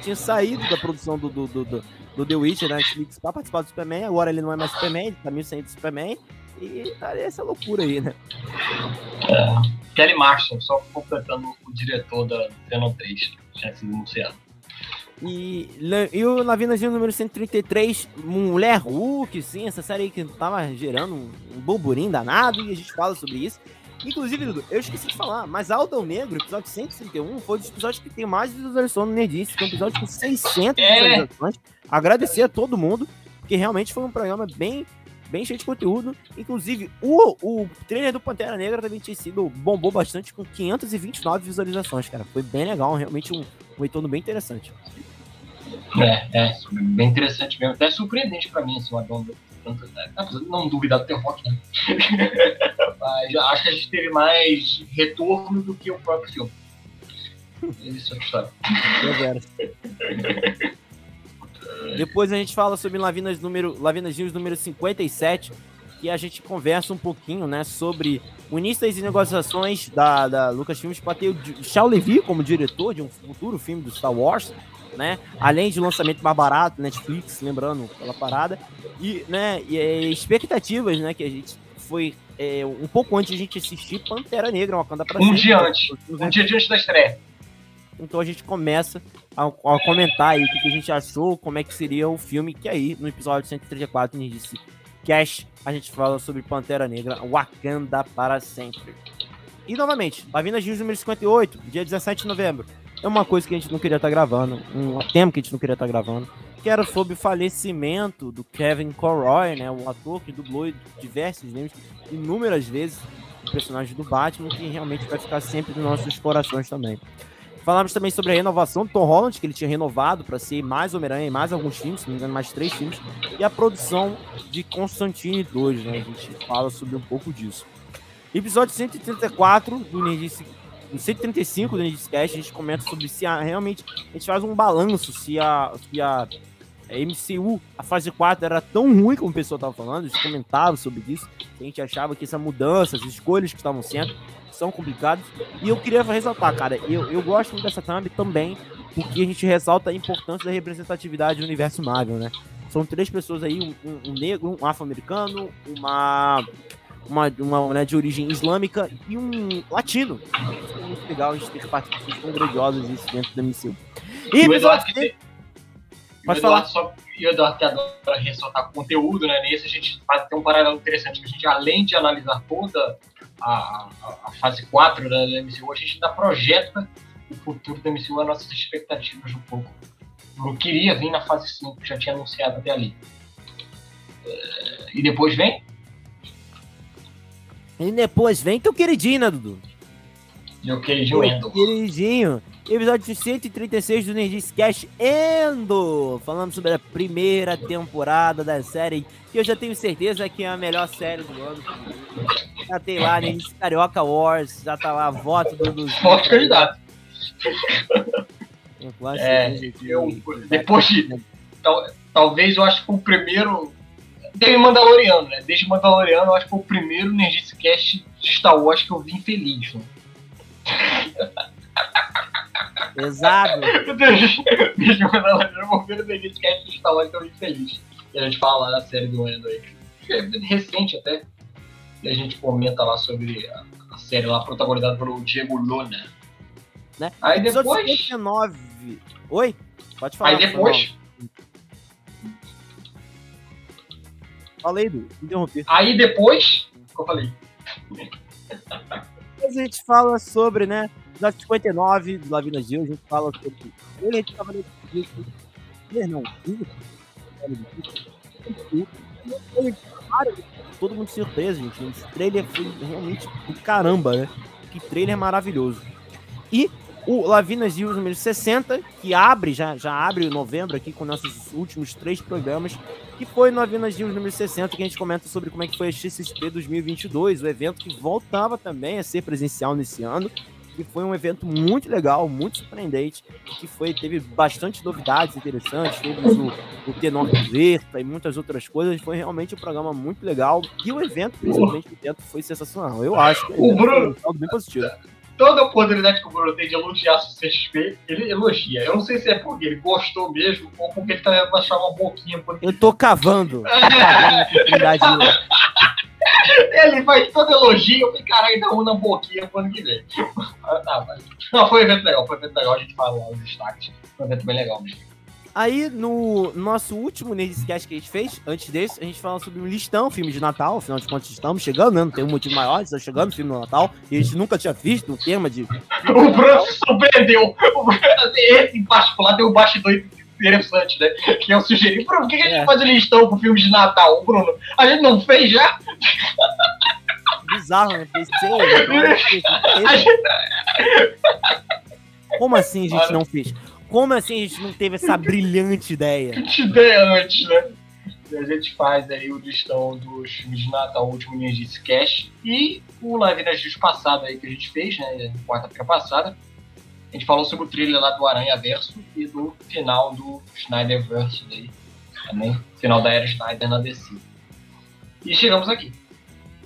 Speaker 1: Tinha saído da produção do, do, do, do do The Witcher na Netflix pra participar do Superman. Agora ele não é mais Superman, ele tá meio sem do Superman. E tá essa loucura aí, né?
Speaker 2: Kelly Marshall, só completando o diretor da Venom 3, tinha sido anunciado.
Speaker 1: E, e o Lavinazinho número 133, Mulher Hulk, sim, essa série aí que tava gerando um, um burburinho danado e a gente fala sobre isso. Inclusive, Dudu, eu esqueci de falar, mas Aldão Negro, episódio 131, foi um dos episódios que tem mais visualização no Nerdice, foi um episódio com 600
Speaker 2: É.
Speaker 1: visualizações. Agradecer a todo mundo, porque realmente foi um programa bem, bem cheio de conteúdo. Inclusive, o, o trailer do Pantera Negra também tinha sido, bombou bastante com 529 visualizações, cara. Foi bem legal, realmente um, um retorno bem interessante.
Speaker 2: É, é, bem interessante mesmo. Até surpreendente pra mim, assim, o Adão. Tanto, né? Apesar de não duvidar do teu rock, né? Mas acho que a gente teve mais retorno do que o próprio filme. Isso é história.
Speaker 1: Depois a gente fala sobre Lavinas número, Lavinas News número 57, que a gente conversa um pouquinho, né, sobre início das negociações da, da Lucasfilmes para ter o Shao Levy como diretor de um futuro filme do Star Wars, né, além de lançamento mais barato, Netflix, lembrando aquela parada, e, né, e é, expectativas, né, que a gente foi é, um pouco antes de a gente assistir Pantera Negra, Wakanda pra
Speaker 2: Um
Speaker 1: sempre.
Speaker 2: dia antes. Um dia antes da estreia.
Speaker 1: Então a gente começa a, a comentar aí o que, que a gente achou, como é que seria o filme, que aí no episódio 134 a gente disse Cash, a gente fala sobre Pantera Negra, Wakanda para sempre. E novamente, Lavinas News número 58, dia 17 de novembro. É uma coisa que a gente não queria estar gravando, um tema que a gente não queria estar gravando, que era sobre o falecimento do Kevin Conroy, né, o ator que dublou diversos games, inúmeras vezes o personagem do Batman, que realmente vai ficar sempre nos nossos corações também. Falamos também sobre a renovação do Tom Holland, que ele tinha renovado para ser mais Homem-Aranha mais alguns filmes, se não me engano, mais três filmes, e a produção de Constantine 2, né? A gente fala sobre um pouco disso. Episódio 134 do Nerdice, no 135 do Nerdice Cast, a gente comenta sobre se a, realmente a gente faz um balanço se a, se a, a MCU, a fase 4 era tão ruim como o pessoal estava falando, a gente comentava sobre isso, a gente achava que essa mudança, as escolhas que estavam sendo, são complicadas. E eu queria ressaltar, cara, eu, eu gosto muito dessa thumb também, porque a gente ressalta a importância da representatividade do universo Marvel, né? São três pessoas aí, um- um negro, um afro-americano, uma, uma, uma mulher de origem islâmica e um latino. Isso é muito legal a gente ter participações tão grandiosas isso dentro da MCU. E
Speaker 2: E o Eduardo, que tem,
Speaker 1: Pode
Speaker 2: o Eduardo só, e o Eduardo que adora ressaltar conteúdo, né? Nesse a gente faz tem um paralelo interessante, que a gente, além de analisar toda a, a, a fase 4 da, da MCU, a gente ainda projeta o futuro da MCU, as nossas expectativas um pouco. Não queria vir na fase 5, que já tinha anunciado até ali. É, E depois vem,
Speaker 1: E depois vem teu queridinho, né, Dudu?
Speaker 2: o queridinho Endo.
Speaker 1: Queridinho. Episódio 136 do Nerdice Cast Endo. Falando sobre a primeira temporada da série, que eu já tenho certeza que é a melhor série do ano. Já tem lá, Nerdice Carioca Wars, já tá lá voto do... do
Speaker 2: Forte candidato.
Speaker 1: Quase
Speaker 2: É, eu, depois de. Tal, talvez eu acho que o primeiro. Teve Mandaloriano, né? Desde Mandaloriano, eu acho que foi o primeiro Nerdice Cast de Star Wars que eu vim feliz. Né?
Speaker 1: Pesado.
Speaker 2: Desde, Mandaloriano, o primeiro Nerdice Cast de Star Wars que eu vim feliz. E a gente fala da série do Endo aí. É recente até. E a gente comenta lá sobre a, a série lá protagonizada pelo Diego Luna.
Speaker 1: Né?
Speaker 2: Aí depois.
Speaker 1: 59. Oi? Pode falar.
Speaker 2: Aí depois.
Speaker 1: Falei, Du, interrompi.
Speaker 2: Aí depois. O que eu falei?
Speaker 1: Depois a gente fala sobre, né? Episódio 59 do Lavina Gil, a gente fala sobre. Ele, a gente tava nesse disco. Não, Todo mundo surpresa, gente. Esse trailer foi realmente do caramba, né? Que trailer maravilhoso. E o Lavinas Gil número 60, que abre, já, já abre novembro aqui com nossos últimos três programas, que foi no Lavinas Gil número 60, que a gente comenta sobre como é que foi a XSP 2022, o evento que voltava também a ser presencial nesse ano, que foi um evento muito legal, muito surpreendente, que foi, teve bastante novidades interessantes, teve o, o Tenor Verta e muitas outras coisas, foi realmente um programa muito legal, e o evento, principalmente o evento, foi sensacional, eu acho que
Speaker 2: o Bruno...
Speaker 1: foi bem positivo
Speaker 2: toda a oportunidade que o Bruno tem de elogiar o CXP, ele elogia. Eu não sei se é porque ele gostou mesmo ou porque ele tá achar uma boquinha. Porque...
Speaker 1: Eu tô cavando. cavando
Speaker 2: ele faz todo elogio, eu falei, caralho, dá um na boquinha pro ano que vem. Ah, mas... Não, foi um evento legal, foi um evento legal, a gente fala os destaques. Foi um evento bem legal mesmo.
Speaker 1: Aí, no nosso último Nerdcast que a gente fez, antes desse, a gente falou sobre um listão, filme de Natal, afinal de contas estamos chegando, né? Não tem um motivo maior, está chegando o filme do Natal, e a gente nunca tinha visto um tema de...
Speaker 2: O Bruno se surpreendeu. Esse em particular tem um bastidor interessante, né? Que eu sugeri, Bruno, por que, que a gente é. faz o listão pro filme de Natal, Bruno? A gente não fez já?
Speaker 1: Bizarro, né? Pensei, né? Como assim a gente não fez? Como assim a gente não teve essa brilhante ideia?
Speaker 2: Que ideia antes, né? A gente faz aí o listão dos filmes de Natal, o último Ninjas Cash e o Live nas Dias passado aí que a gente fez, né? Quarta-feira passada. A gente falou sobre o trailer lá do Aranha Verso e do final do Snyder Verso aí. Também. Final da era Snyder na DC. E chegamos aqui.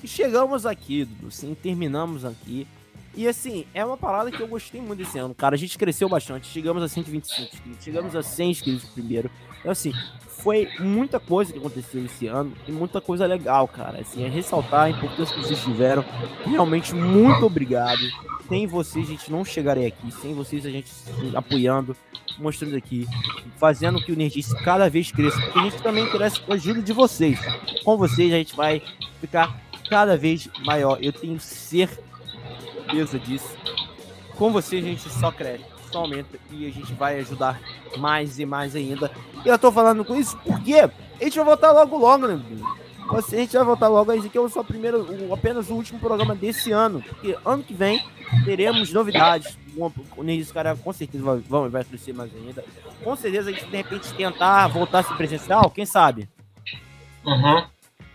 Speaker 1: E chegamos aqui, Dudu. Sim, terminamos aqui. E assim, é uma parada que eu gostei muito desse ano, cara. A gente cresceu bastante, chegamos a 125 inscritos, chegamos a 100 inscritos primeiro. Então, assim, foi muita coisa que aconteceu esse ano e muita coisa legal, cara. Assim, é ressaltar a importância que vocês tiveram. Realmente, muito obrigado. Sem vocês, a gente não chegaria aqui. Sem vocês, a gente apoiando, mostrando aqui, fazendo que o Nerdice cada vez cresça. Porque a gente também cresce com a ajuda de vocês. Com vocês, a gente vai ficar cada vez maior. Eu tenho certeza certeza disso. Com você a gente só cresce, só aumenta e a gente vai ajudar mais e mais ainda. E eu tô falando com isso porque a gente vai voltar logo logo, né? A gente vai voltar logo, esse aqui é o só primeiro, apenas o último programa desse ano. Porque ano que vem teremos novidades. O Neis, cara, com certeza vai, vai crescer mais ainda. Com certeza a gente de repente tentar voltar a ser presencial, quem sabe?
Speaker 2: Uhum.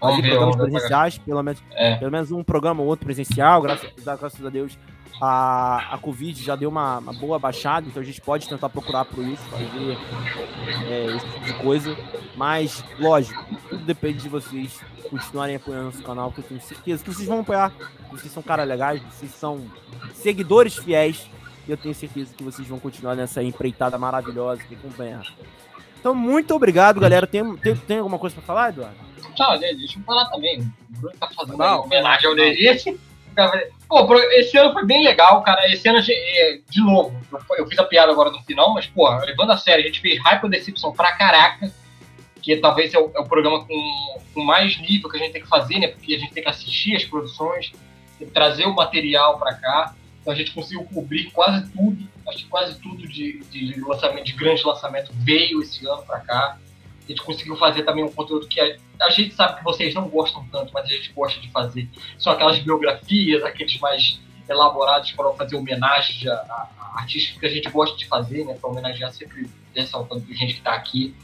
Speaker 1: Vamos ver, programas presenciais, pelo menos, é. pelo menos um programa ou outro presencial, graças, graças a Deus. A, a Covid já deu uma, uma boa baixada, então a gente pode tentar procurar por isso, fazer é, esse tipo de coisa. Mas, lógico, tudo depende de vocês continuarem apoiando nosso canal, que eu tenho certeza que vocês vão apoiar. Vocês são caras legais, vocês são seguidores fiéis. E eu tenho certeza que vocês vão continuar nessa empreitada maravilhosa que acompanhar. Então, muito obrigado, galera. Tem, tem, tem alguma coisa para falar, Eduardo?
Speaker 2: Não, deixa eu falar também. O Bruno tá fazendo não, homenagem ao Nerdice. Pô, esse ano foi bem legal, cara. Esse ano, é, de novo, eu fiz a piada agora no final, mas, pô, levando a sério, a gente fez Hyper Decepção pra caraca, que talvez é o, é o programa com, com, mais nível que a gente tem que fazer, né? Porque a gente tem que assistir as produções, trazer o material pra cá. Então a gente conseguiu cobrir quase tudo, acho que quase tudo de, de lançamento, de grande lançamento veio esse ano pra cá. A gente conseguiu fazer também um conteúdo que a, a, gente sabe que vocês não gostam tanto, mas a gente gosta de fazer. São aquelas biografias, aqueles mais elaborados para fazer homenagem a, a, artistas que a gente gosta de fazer, né? Para homenagear sempre ressaltando a gente que está aqui.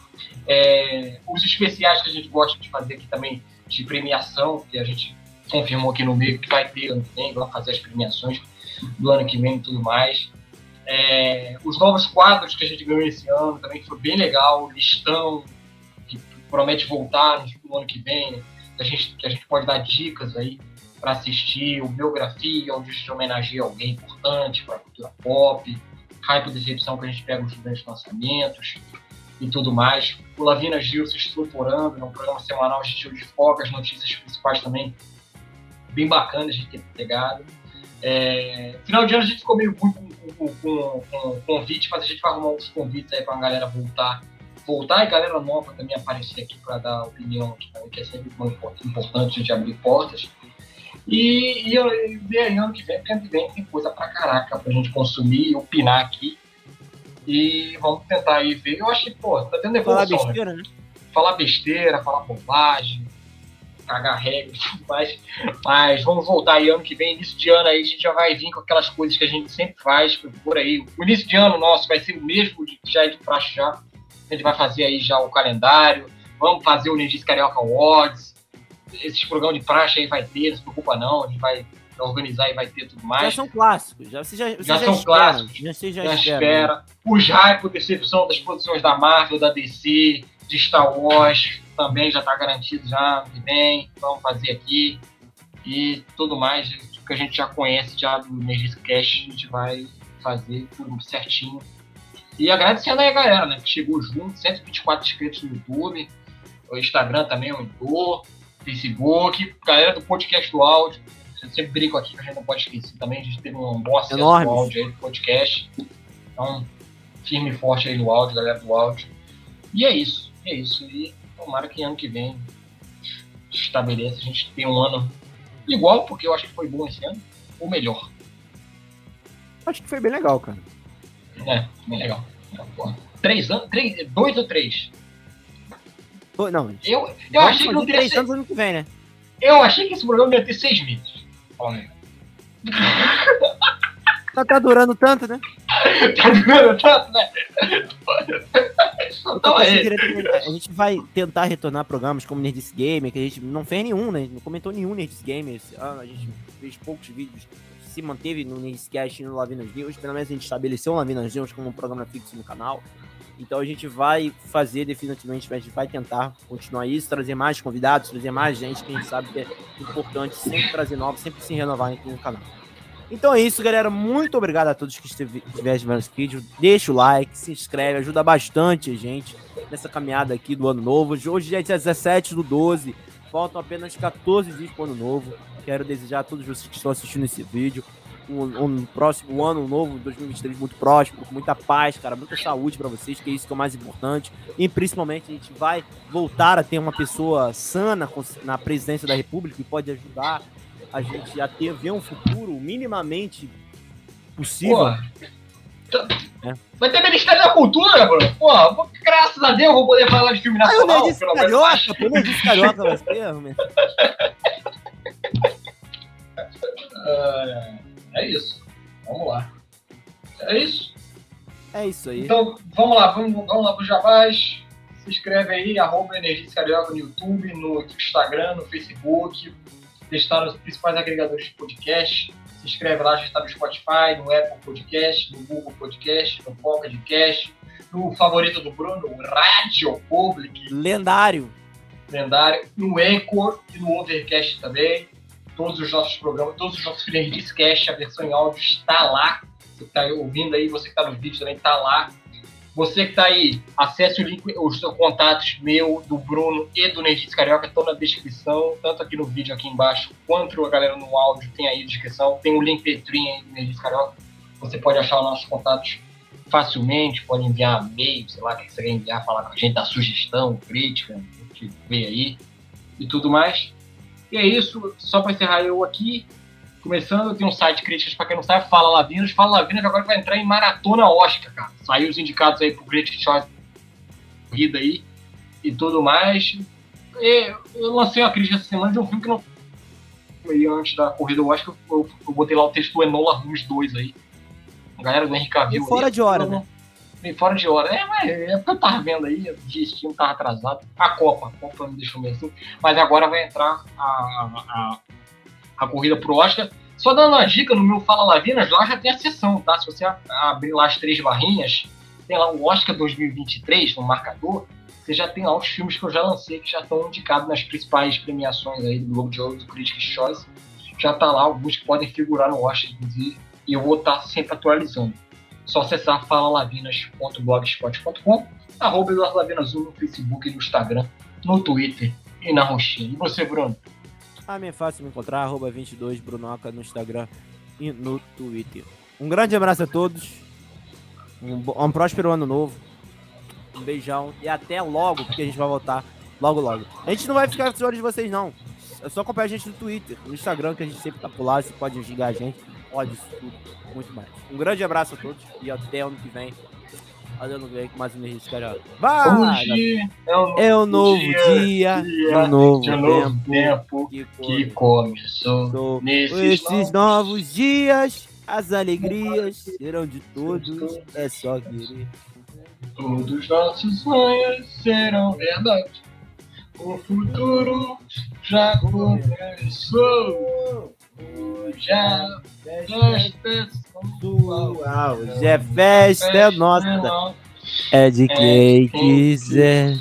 Speaker 2: É, os especiais que a gente gosta de fazer aqui também, de premiação, que a gente confirmou aqui no meio que vai ter ano que vem, vamos fazer as premiações do ano que vem e tudo mais. É, os novos quadros que a gente ganhou esse ano também foi bem legal, listão, promete voltar no ano que vem, a gente, a gente pode dar dicas aí para assistir, o biografia, onde a gente homenageia alguém importante para a cultura pop, hype decepção que a gente pega os grandes lançamentos e tudo mais. O Lavina Gil se estruturando, é um programa semanal, a gente desfoca as notícias principais também, bem bacana a gente ter pegado. É, final de ano a gente ficou meio ruim com, com, com, com, convite, mas a gente vai arrumar uns convites aí pra galera voltar. Voltar e galera nova também aparecer aqui para dar opinião, que é sempre importante a gente abrir portas. E, e, e, aí, ano que vem, ano que vem tem coisa pra caraca pra gente consumir e opinar aqui. E vamos tentar aí ver. Eu acho que, pô, tá tendo evolução. Falar né? besteira, né? Falar besteira, falar bobagem, cagar regra e tudo mais. Mas vamos voltar aí ano que vem, início de ano aí, a gente já vai vir com aquelas coisas que a gente sempre faz por aí. O início de ano nosso vai ser o mesmo de, já é de praxe já. A gente vai fazer aí já o calendário. Vamos fazer o Nerdice Carioca Awards. Esses programas de praxe aí vai ter, não se preocupa não. A gente vai organizar e vai ter tudo mais.
Speaker 1: Já são clássicos, já, você já, você
Speaker 2: já, já são espera, clássicos. Já, você já, já espera. espera. O hype, decepção das produções da Marvel, da DC, de Star Wars, também já está garantido já que vem. Vamos fazer aqui. E tudo mais que a gente já conhece já do Nerds Cash, a gente vai fazer tudo certinho. E agradecendo aí a galera, né, que chegou junto, 124 inscritos no YouTube, o Instagram também aumentou, Facebook, galera do podcast do áudio, eu sempre brinco aqui que a gente não pode esquecer também. A gente teve um bom acesso Enorme. ao áudio aí do podcast. Então, firme e forte aí no áudio, galera do áudio. E é isso. É isso. E tomara que ano que vem estabeleça. A gente tem um ano igual, porque eu acho que foi bom esse ano, ou melhor.
Speaker 1: Acho que foi bem legal, cara.
Speaker 2: É, bem legal. Três anos? Três, dois ou três?
Speaker 1: Não,
Speaker 2: eu, eu achei que não teria.
Speaker 1: Três anos ano que vem, né?
Speaker 2: Eu achei que esse programa ia ter seis meses.
Speaker 1: Tá, tá durando tanto, né?
Speaker 2: tá durando tanto, né?
Speaker 1: Então, a gente vai tentar retornar programas como Nerdice Gamer, que a gente não fez nenhum, né? Não comentou nenhum Nerdice Gamer esse ano. A gente fez poucos vídeos, se manteve no Nerdicast e no Lavinas News. Pelo menos a gente estabeleceu o Lavinas News como um programa fixo no canal. Então a gente vai fazer definitivamente, a gente vai tentar continuar isso, trazer mais convidados, trazer mais gente que a gente sabe que é importante sempre trazer novos, sempre se renovar aqui no canal. Então é isso, galera. Muito obrigado a todos que estiverem vendo esse vídeo. Deixa o like, se inscreve, ajuda bastante a gente nessa caminhada aqui do ano novo. Hoje é dia 17 do 12, faltam apenas 14 dias para o ano novo. Quero desejar a todos vocês que estão assistindo esse vídeo um, um próximo ano novo, 2023, muito próspero, com muita paz, cara, muita saúde para vocês, que é isso que é o mais importante. E principalmente a gente vai voltar a ter uma pessoa sana na presidência da República que pode ajudar a gente a ter ver um futuro minimamente possível.
Speaker 2: É. Vai ter Ministério da Cultura, bro. Pô, graças a Deus eu vou poder falar de filme nacional.
Speaker 1: Ah, eu pelo carioca, pô, eu disse carioca, mas
Speaker 2: uh, é isso. Vamos lá. É isso?
Speaker 1: É isso aí.
Speaker 2: Então, vamos lá, vamos, vamos lá pro Jabás. Se inscreve aí, arroba Energia Carioca no YouTube, no Instagram, no Facebook. Está nos principais agregadores de podcast. Se inscreve lá, já está no Spotify, no Apple Podcast, no Google Podcast, no Pocket Cast, no favorito do Bruno, o Radio Public.
Speaker 1: Lendário.
Speaker 2: Lendário. No Anchor e no Overcast também todos os nossos programas, todos os nossos Feliz Cast, a versão em áudio está lá. Você que está ouvindo aí, você que está no vídeo também está lá. Você que está aí, acesse o link, os contatos meu, do Bruno e do Nerdice Carioca estão na descrição, tanto aqui no vídeo aqui embaixo, quanto a galera no áudio tem aí na descrição. Tem o link Petrinha aí do Nerdice Carioca. Você pode achar os nossos contatos facilmente, pode enviar e-mail, sei lá, que você quer enviar, falar com a gente, dar sugestão, crítica, que vê aí e tudo mais. E é isso, só para encerrar eu aqui, começando, tem um site críticas para quem não sabe, Fala Lavinas. Fala Lavinas agora vai entrar em maratona Oscar, cara. Saiu os indicados aí pro Critic Choice corrida aí e tudo mais. E eu lancei uma crítica essa semana de um filme que não meio antes da corrida do Oscar, eu, eu botei lá o texto Enola Holmes 2 aí. A galera do Henrique Cavill.
Speaker 1: E fora de hora, né?
Speaker 2: Meio fora de hora. É, mas é porque eu tava vendo aí, o destino tava atrasado. A Copa, a Copa me deixou meio assim. Mas agora vai entrar a, a, a corrida pro Oscar. Só dando uma dica, no meu Fala Lavinas, lá já tem a sessão, tá? Se você abrir lá as três barrinhas, tem lá o Oscar 2023 no marcador, você já tem lá os filmes que eu já lancei, que já estão indicados nas principais premiações aí do Globo de Ouro, do Critics' Choice. Já tá lá alguns que podem figurar no Oscar, inclusive, e eu vou estar tá sempre atualizando só acessar falalavinas.blogspot.com, arroba Lavinas no Facebook, no Instagram, no Twitter e na roxinha. E você, Bruno?
Speaker 1: Ah, é fácil me encontrar, arroba 22 Brunoca no Instagram e no Twitter. Um grande abraço a todos. Um, um próspero ano novo. Um beijão. E até logo, porque a gente vai voltar logo, logo. A gente não vai ficar olho de vocês, não. É só acompanhar a gente no Twitter, no Instagram, que a gente sempre tá por lá. Você pode xingar a gente. Pode isso tudo. Muito mais. Um grande abraço a todos. E até ano que vem. Até ano que vem com mais um Energia Carioca. Vai!
Speaker 2: Hoje é um
Speaker 1: É o novo
Speaker 2: dia,
Speaker 1: dia,
Speaker 2: dia
Speaker 1: um novo
Speaker 2: de um novo
Speaker 1: tempo,
Speaker 2: tempo
Speaker 1: que
Speaker 2: que
Speaker 1: começou.
Speaker 2: começou nesses
Speaker 1: Esses novos dias, as alegrias serão de todos. É só querer.
Speaker 2: Todos os nossos sonhos serão verdade. O futuro já começou. Já festa
Speaker 1: Sua, é festa, é nossa. É de quem quiser.